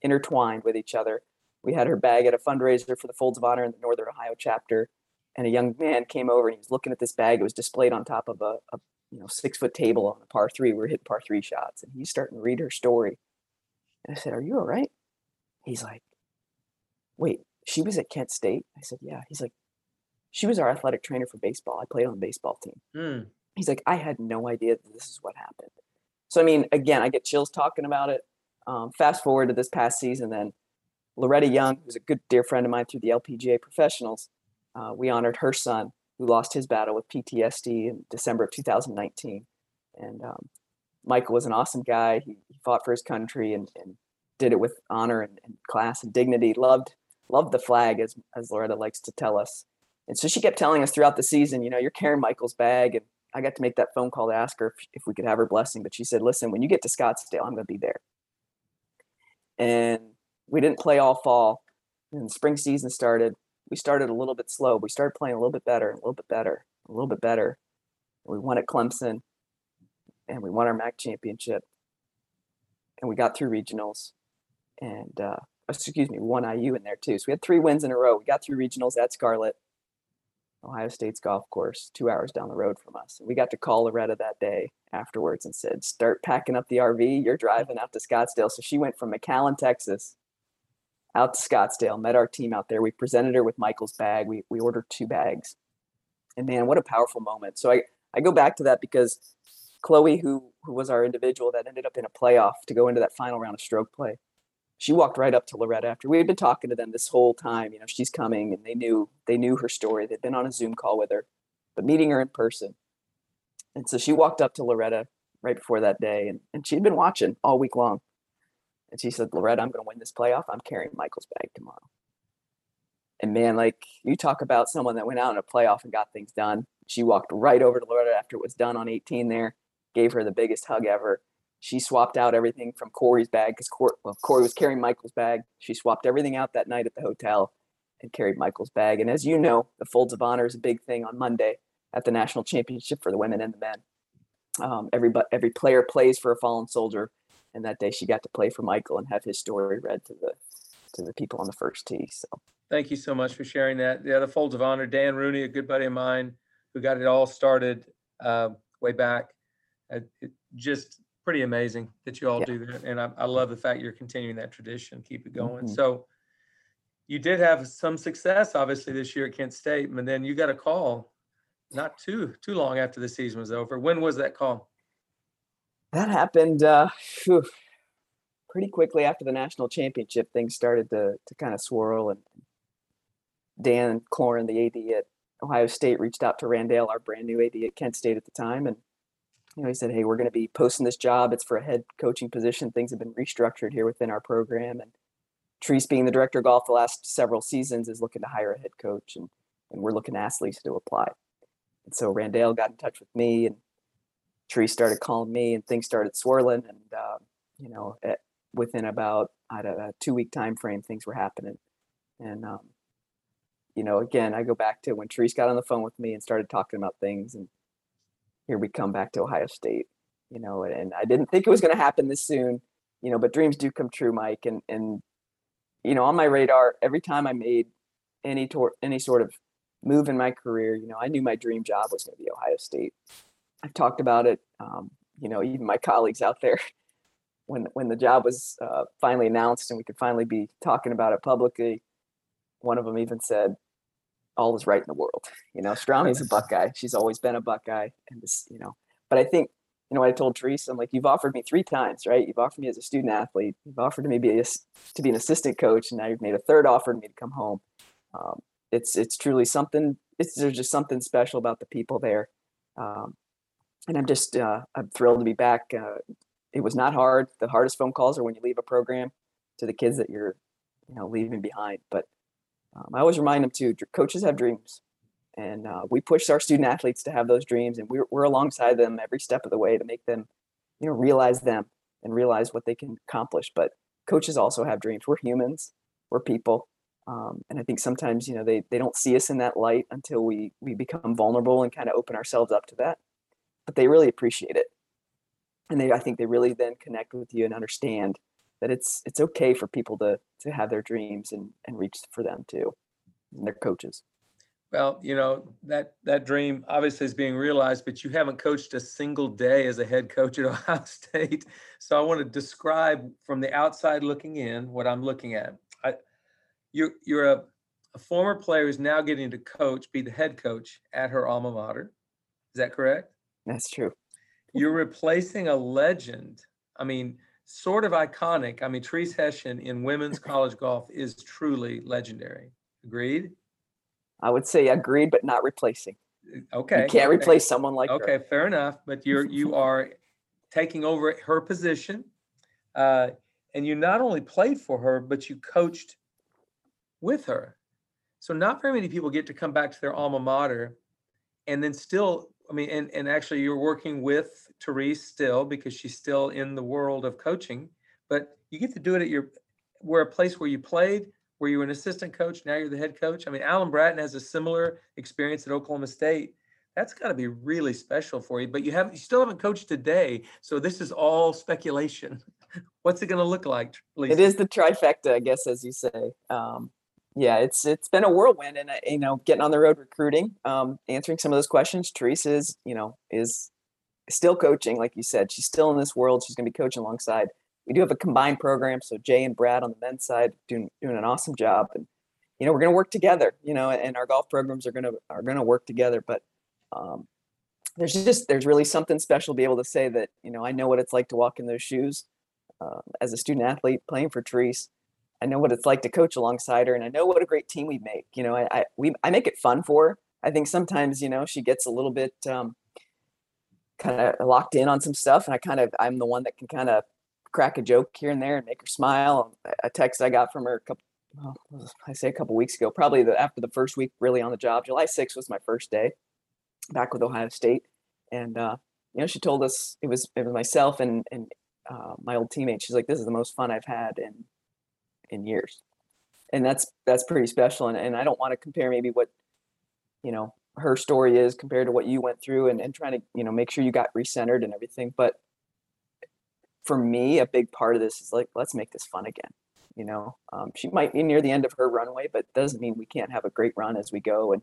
intertwined with each other. We had her bag at a fundraiser for the Folds of Honor in the Northern Ohio chapter, and a young man came over and he was looking at this bag. It was displayed on top of a, a you know six foot table on a par three. We were hitting par three shots, and he's starting to read her story. And I said, "Are you all right?" He's like, "Wait, she was at Kent State." I said, "Yeah." He's like, she was our athletic trainer for baseball. I played on the baseball team. Mm. He's like, I had no idea that this is what happened. So, I mean, again, I get chills talking about it. Um, fast forward to this past season, then Loretta Young, who's a good dear friend of mine through the LPGA professionals, uh, we honored her son who lost his battle with PTSD in December of 2019. And um, Michael was an awesome guy. He, he fought for his country and, and, did it with honor and, and class and dignity. Loved loved the flag, as as Loretta likes to tell us. And so she kept telling us throughout the season, you know, you're carrying Michael's bag, and I got to make that phone call to ask her if, if we could have her blessing. But she said, "Listen, when you get to Scottsdale, I'm going to be there." And we didn't play all fall. And spring season started. We started a little bit slow. We started playing a little bit better, a little bit better, a little bit better. We won at Clemson, and we won our MAC championship, and we got through regionals, and uh, excuse me, won IU in there too. So we had three wins in a row. We got through regionals at Scarlet, Ohio State's golf course, two hours down the road from us. We got to call Loretta that day afterwards and said, "Start packing up the RV. You're driving out to Scottsdale." So she went from McAllen, Texas, out to Scottsdale. Met our team out there. We presented her with Michael's bag. We we ordered two bags, and man, what a powerful moment. So I I go back to that because Chloe, who who was our individual that ended up in a playoff to go into that final round of stroke play, she walked right up to Loretta after we had been talking to them this whole time. You know, she's coming, and they knew they knew her story. They'd been on a Zoom call with her, but meeting her in person. And so she walked up to Loretta right before that day, and, and she'd been watching all week long. And she said, Loretta, I'm going to win this playoff. I'm carrying Michael's bag tomorrow. And man, like you talk about someone that went out in a playoff and got things done. She walked right over to Loretta after it was done on 18 there, gave her the biggest hug ever she swapped out everything from Corey's bag because Corey, well, Corey was carrying Michael's bag. She swapped everything out that night at the hotel and carried Michael's bag. And as you know, the folds of honor is a big thing on Monday at the national championship for the women and the men. Um, every every player plays for a fallen soldier, and that day she got to play for Michael and have his story read to the to the people on the first tee. So thank you so much for sharing that. Yeah, the folds of honor. Dan Rooney, a good buddy of mine, who got it all started uh, way back. Uh, just pretty amazing that you all yeah. do that. And I, I, love the fact you're continuing that tradition, keep it going. Mm-hmm. So you did have some success, obviously, this year at Kent State, and then you got a call not too too long after the season was over. When was that call? That happened uh, whew, pretty quickly after the national championship. Things started to to kind of swirl, and Dan Cloran, the AD at Ohio State, reached out to Randale, our brand new AD at Kent State at the time, and you know, he said, "Hey, we're going to be posting this job. It's for a head coaching position. Things have been restructured here within our program, and Therese, being the director of golf the last several seasons, is looking to hire a head coach, and and we're looking to Lisa to apply." And so Randale got in touch with me, and Therese started calling me, and things started swirling, and uh, you know, at, within about I don't know, a two week time frame, things were happening, and um, you know, again, I go back to when Therese got on the phone with me and started talking about things, and here we come back to Ohio State, you know, and I didn't think it was going to happen this soon, you know, but dreams do come true, Mike. And, and, you know, on my radar, every time I made any tor- any sort of move in my career, you know, I knew my dream job was going to be Ohio State. I've talked about it, um, you know, even my colleagues out there, when when the job was uh, finally announced and we could finally be talking about it publicly, one of them even said, all is right in the world. You know, Strami's a Buckeye. She's always been a Buckeye, and this, you know. But I think, you know, I told Teresa, I'm like, you've offered me three times, right? You've offered me as a student athlete. You've offered me be a, to be an assistant coach, and now you've made a third offer to me to come home. Um, it's it's truly something. It's there's just something special about the people there, um, and I'm just uh, I'm thrilled to be back. Uh, it was not hard. The hardest phone calls are when you leave a program to the kids that you're, you know, leaving behind. But um, I always remind them too. Coaches have dreams, and uh, we push our student athletes to have those dreams, and we're we're alongside them every step of the way to make them, you know, realize them and realize what they can accomplish. But coaches also have dreams. We're humans. We're people. Um, and I think sometimes you know they they don't see us in that light until we we become vulnerable and kind of open ourselves up to that. But they really appreciate it, and they I think they really then connect with you and understand that it's it's okay for people to to have their dreams and and reach for them too and their coaches. Well you know that that dream obviously is being realized but you haven't coached a single day as a head coach at ohio state. So i want to describe from the outside looking in what i'm looking at. I, you're you're a, a former player who's now getting to coach be the head coach at her alma mater. Is that correct? That's true. You're replacing a legend. I mean sort of iconic. I mean, Therese Hession in women's college golf is truly legendary. Agreed? I would say agreed, but not replacing. Okay. You can't okay. replace someone like okay, her. Okay, fair enough. But you're you are taking over her position. Uh, and you not only played for her, but you coached with her. So not very many people get to come back to their alma mater and then still, I mean, and, and actually you're working with Therese still because she's still in the world of coaching, but you get to do it at your, where a place where you played, where you were an assistant coach, now you're the head coach. I mean, Alan Bratton has a similar experience at Oklahoma State. That's got to be really special for you, but you have you still haven't coached today, so this is all speculation. What's it going to look like? Lisa? It is the trifecta, I guess, as you say. Um, yeah, it's it's been a whirlwind, and uh, you know, getting on the road recruiting, um, answering some of those questions. Teresa is, you know, is still coaching, like you said. She's still in this world. She's going to be coaching alongside. We do have a combined program, so Jay and Brad on the men's side doing doing an awesome job, and you know, we're going to work together. You know, and our golf programs are going to are going to work together. But um, there's just there's really something special to be able to say that you know I know what it's like to walk in those shoes uh, as a student athlete playing for Teresa I know what it's like to coach alongside her, and I know what a great team we make. You know, I I, we, I make it fun for her. I think sometimes you know she gets a little bit um, kind of locked in on some stuff, and I kind of I'm the one that can kind of crack a joke here and there and make her smile. A text I got from her a couple, well, I say a couple weeks ago, probably the, after the first week really on the job. July 6th was my first day back with Ohio State, and uh, you know she told us it was it was myself and and uh, my old teammate. She's like, "This is the most fun I've had in in years. And that's that's pretty special and, and i don't want to compare maybe what you know her story is compared to what you went through and, and trying to you know make sure you got recentered and everything but for me a big part of this is like let's make this fun again you know? Um, she might be near the end of her runway but doesn't mean we can't have a great run as we go and, and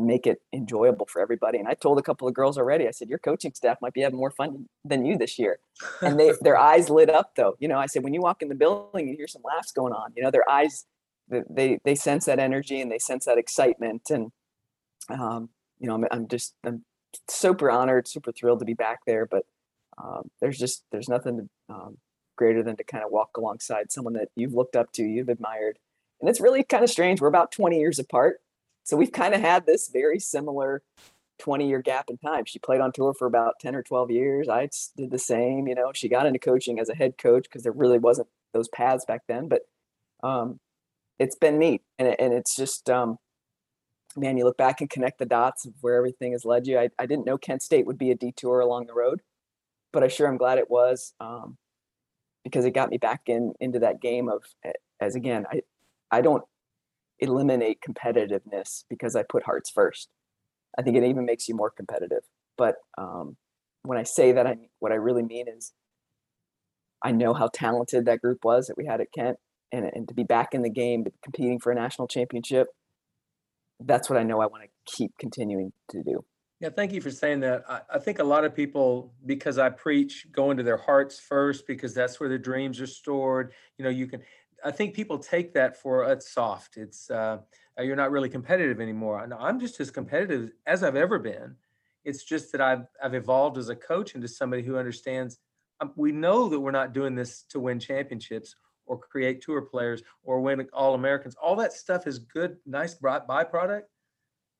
make it enjoyable for everybody and i told a couple of girls already i said your coaching staff might be having more fun than you this year. And they their eyes lit up though you know i said when you walk in the building you hear some laughs going on you know their eyes they they sense that energy and they sense that excitement and um, you know I'm, I'm just i'm super honored super thrilled to be back there but um, there's just there's nothing um, greater than to kind of walk alongside someone that you've looked up to you've admired and it's really kind of strange we're about 20 years apart so we've kind of had this very similar 20 year gap in time. She played on tour for about 10 or 12 years. I did the same, you know, she got into coaching as a head coach because there really wasn't those paths back then, but um, it's been neat. And, it, and it's just, um, man, you look back and connect the dots of where everything has led you. I, I didn't know Kent State would be a detour along the road, but I sure am glad it was um, because it got me back in into that game of, as again, I, I don't eliminate competitiveness because I put hearts first. I think it even makes you more competitive. But um, when I say that, I what I really mean is I know how talented that group was that we had at Kent, and and to be back in the game, competing for a national championship, that's what I know I want to keep continuing to do. Yeah, thank you for saying that. I, I, think a lot of people, because I preach, go into their hearts first because that's where their dreams are stored. You know, you can. I think people take that for uh, it's soft. It's uh, uh, you're not really competitive anymore. I'm just as competitive as I've ever been. It's just that I've I've evolved as a coach into somebody who understands. Um, we know that we're not doing this to win championships or create tour players or win all Americans. All that stuff is good, nice byproduct.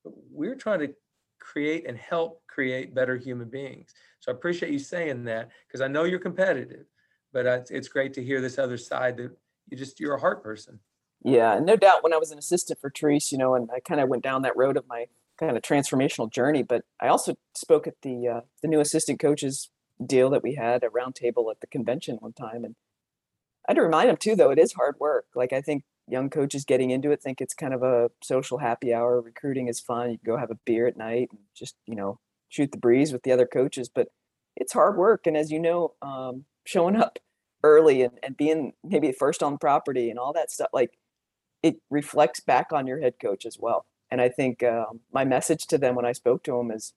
But we're trying to create and help create better human beings. So I appreciate you saying that because I know you're competitive, but uh, it's great to hear this other side that you just you're a heart person. Yeah, no doubt. When I was an assistant for Therese, you know, and I kind of went down that road of my kind of transformational journey. But I also spoke at the uh, the new assistant coaches deal that we had a roundtable at the convention one time, and I had to remind them too, though it is hard work. Like I think young coaches getting into it think it's kind of a social happy hour. Recruiting is fun. You can go have a beer at night and just you know shoot the breeze with the other coaches, but it's hard work. And as you know, um, showing up early and, and being maybe first on property and all that stuff like it reflects back on your head coach as well. And i think um, my message to them when i spoke to them is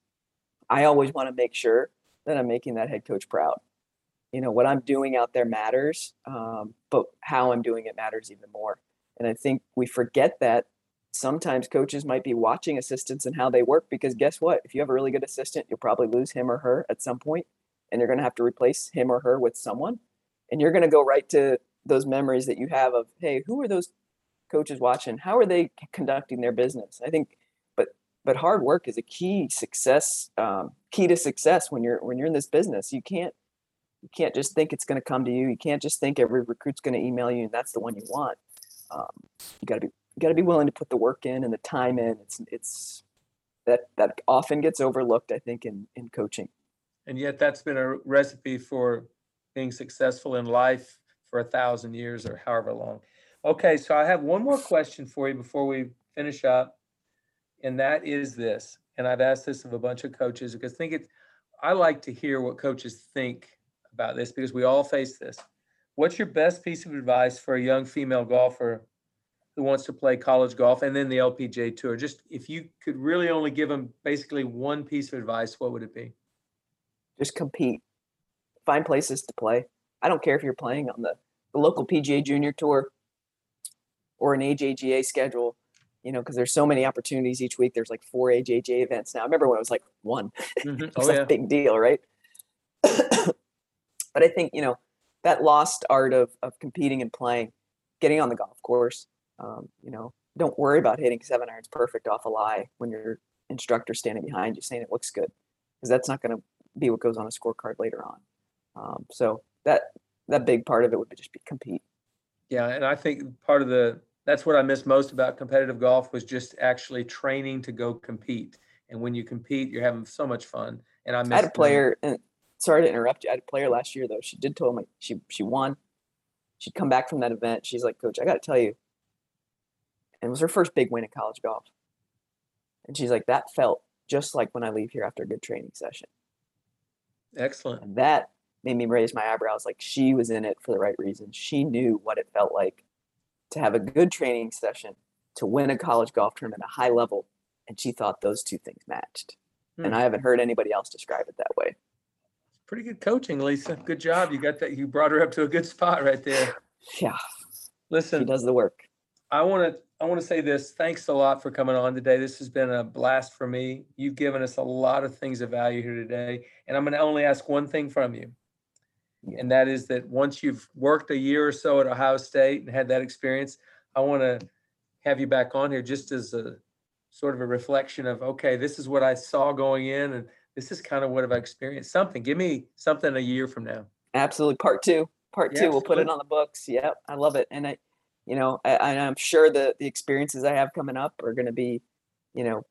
i always want to make sure that i'm making that head coach proud. You know what i'm doing out there matters um, but how i'm doing it matters even more. And i think we forget that sometimes coaches might be watching assistants and how they work because guess what? If you have a really good assistant you'll probably lose him or her at some point and you're going to have to replace him or her with someone and you're going to go right to those memories that you have of hey who are those coaches watching? How are they conducting their business? I think but but hard work is a key success um, key to success when you're when you're in this business. You can't you can't just think it's going to come to you. You can't just think every recruit's going to email you and that's the one you want. Um, you got to be got to be willing to put the work in and the time in. It's it's that that often gets overlooked, I think, in in coaching. And yet, that's been a recipe for being successful in life for a thousand years or however long. Okay, so I have one more question for you before we finish up, and that is this. And I've asked this of a bunch of coaches because I think it. I like to hear what coaches think about this because we all face this. What's your best piece of advice for a young female golfer who wants to play college golf and then the LPGA Tour? Just if you could really only give them basically one piece of advice, what would it be? Just compete. Find places to play. I don't care if you're playing on the, the local PGA Junior Tour or an AJGA schedule, you know, because there's so many opportunities each week. There's like four AJGA events now. I remember when it was like one. Mm-hmm. it's oh, a yeah. big deal, right? but I think, you know, that lost art of, of competing and playing, getting on the golf course, um, you know, don't worry about hitting seven irons perfect off a lie when your instructor standing behind you saying it looks good, because that's not going to be what goes on a scorecard later on. Um, so that that big part of it would just be compete. Yeah, and I think part of the that's what I miss most about competitive golf was just actually training to go compete. And when you compete, you're having so much fun. And I, I had a player, and sorry to interrupt you. I had a player last year though. She did tell me she she won. She'd come back from that event. She's like, Coach, I got to tell you, and it was her first big win in college golf. And she's like, that felt just like when I leave here after a good training session. Excellent. And that made me raise my eyebrows. Like she was in it for the right reason. She knew what it felt like to have a good training session, to win a college golf tournament at a high level. And she thought those two things matched. Hmm. And I haven't heard anybody else describe it that way. Pretty good coaching, Lisa. Good job. You got that. You brought her up to a good spot right there. Yeah. Listen, she does the work. I want to I want to say this. Thanks a lot for coming on today. This has been a blast for me. You've given us a lot of things of value here today. And I'm going to only ask one thing from you. And that is that once you've worked a year or so at Ohio State and had that experience, I want to have you back on here just as a sort of a reflection of, okay, this is what I saw going in and this is kind of what I've experienced. Something. Give me something a year from now. Absolutely. Part two. Part yeah, two. We'll put it on the books. Yep. I love it. And I, you know, I, I'm sure the the experiences I have coming up are going to be, you know,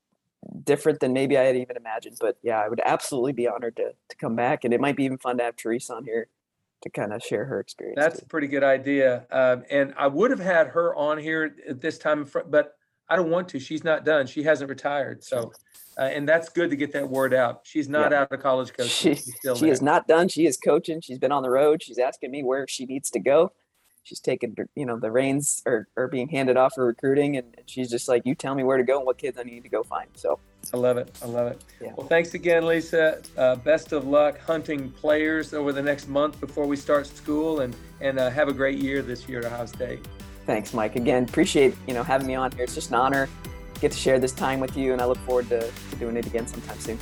different than maybe I had even imagined. But yeah, I would absolutely be honored to to come back, and it might be even fun to have Therese on here to kind of share her experience. That's too. a pretty good idea. Um, and I would have had her on here at this time, but I don't want to. She's not done. She hasn't retired. So, uh, and that's good to get that word out. She's not yeah. out of college coaching. She, she is not done. She is coaching. She's been on the road. She's asking me where she needs to go she's taking you know the reins are, are being handed off for recruiting and she's just like you tell me where to go and what kids i need to go find. So i love it. I love it. Yeah. well thanks again lisa. Uh, best of luck hunting players over the next month before we start school and and uh, have a great year this year at ohio state. Thanks mike. Again appreciate you know having me on here. It's just an honor get to share this time with you and i look forward to, to doing it again sometime soon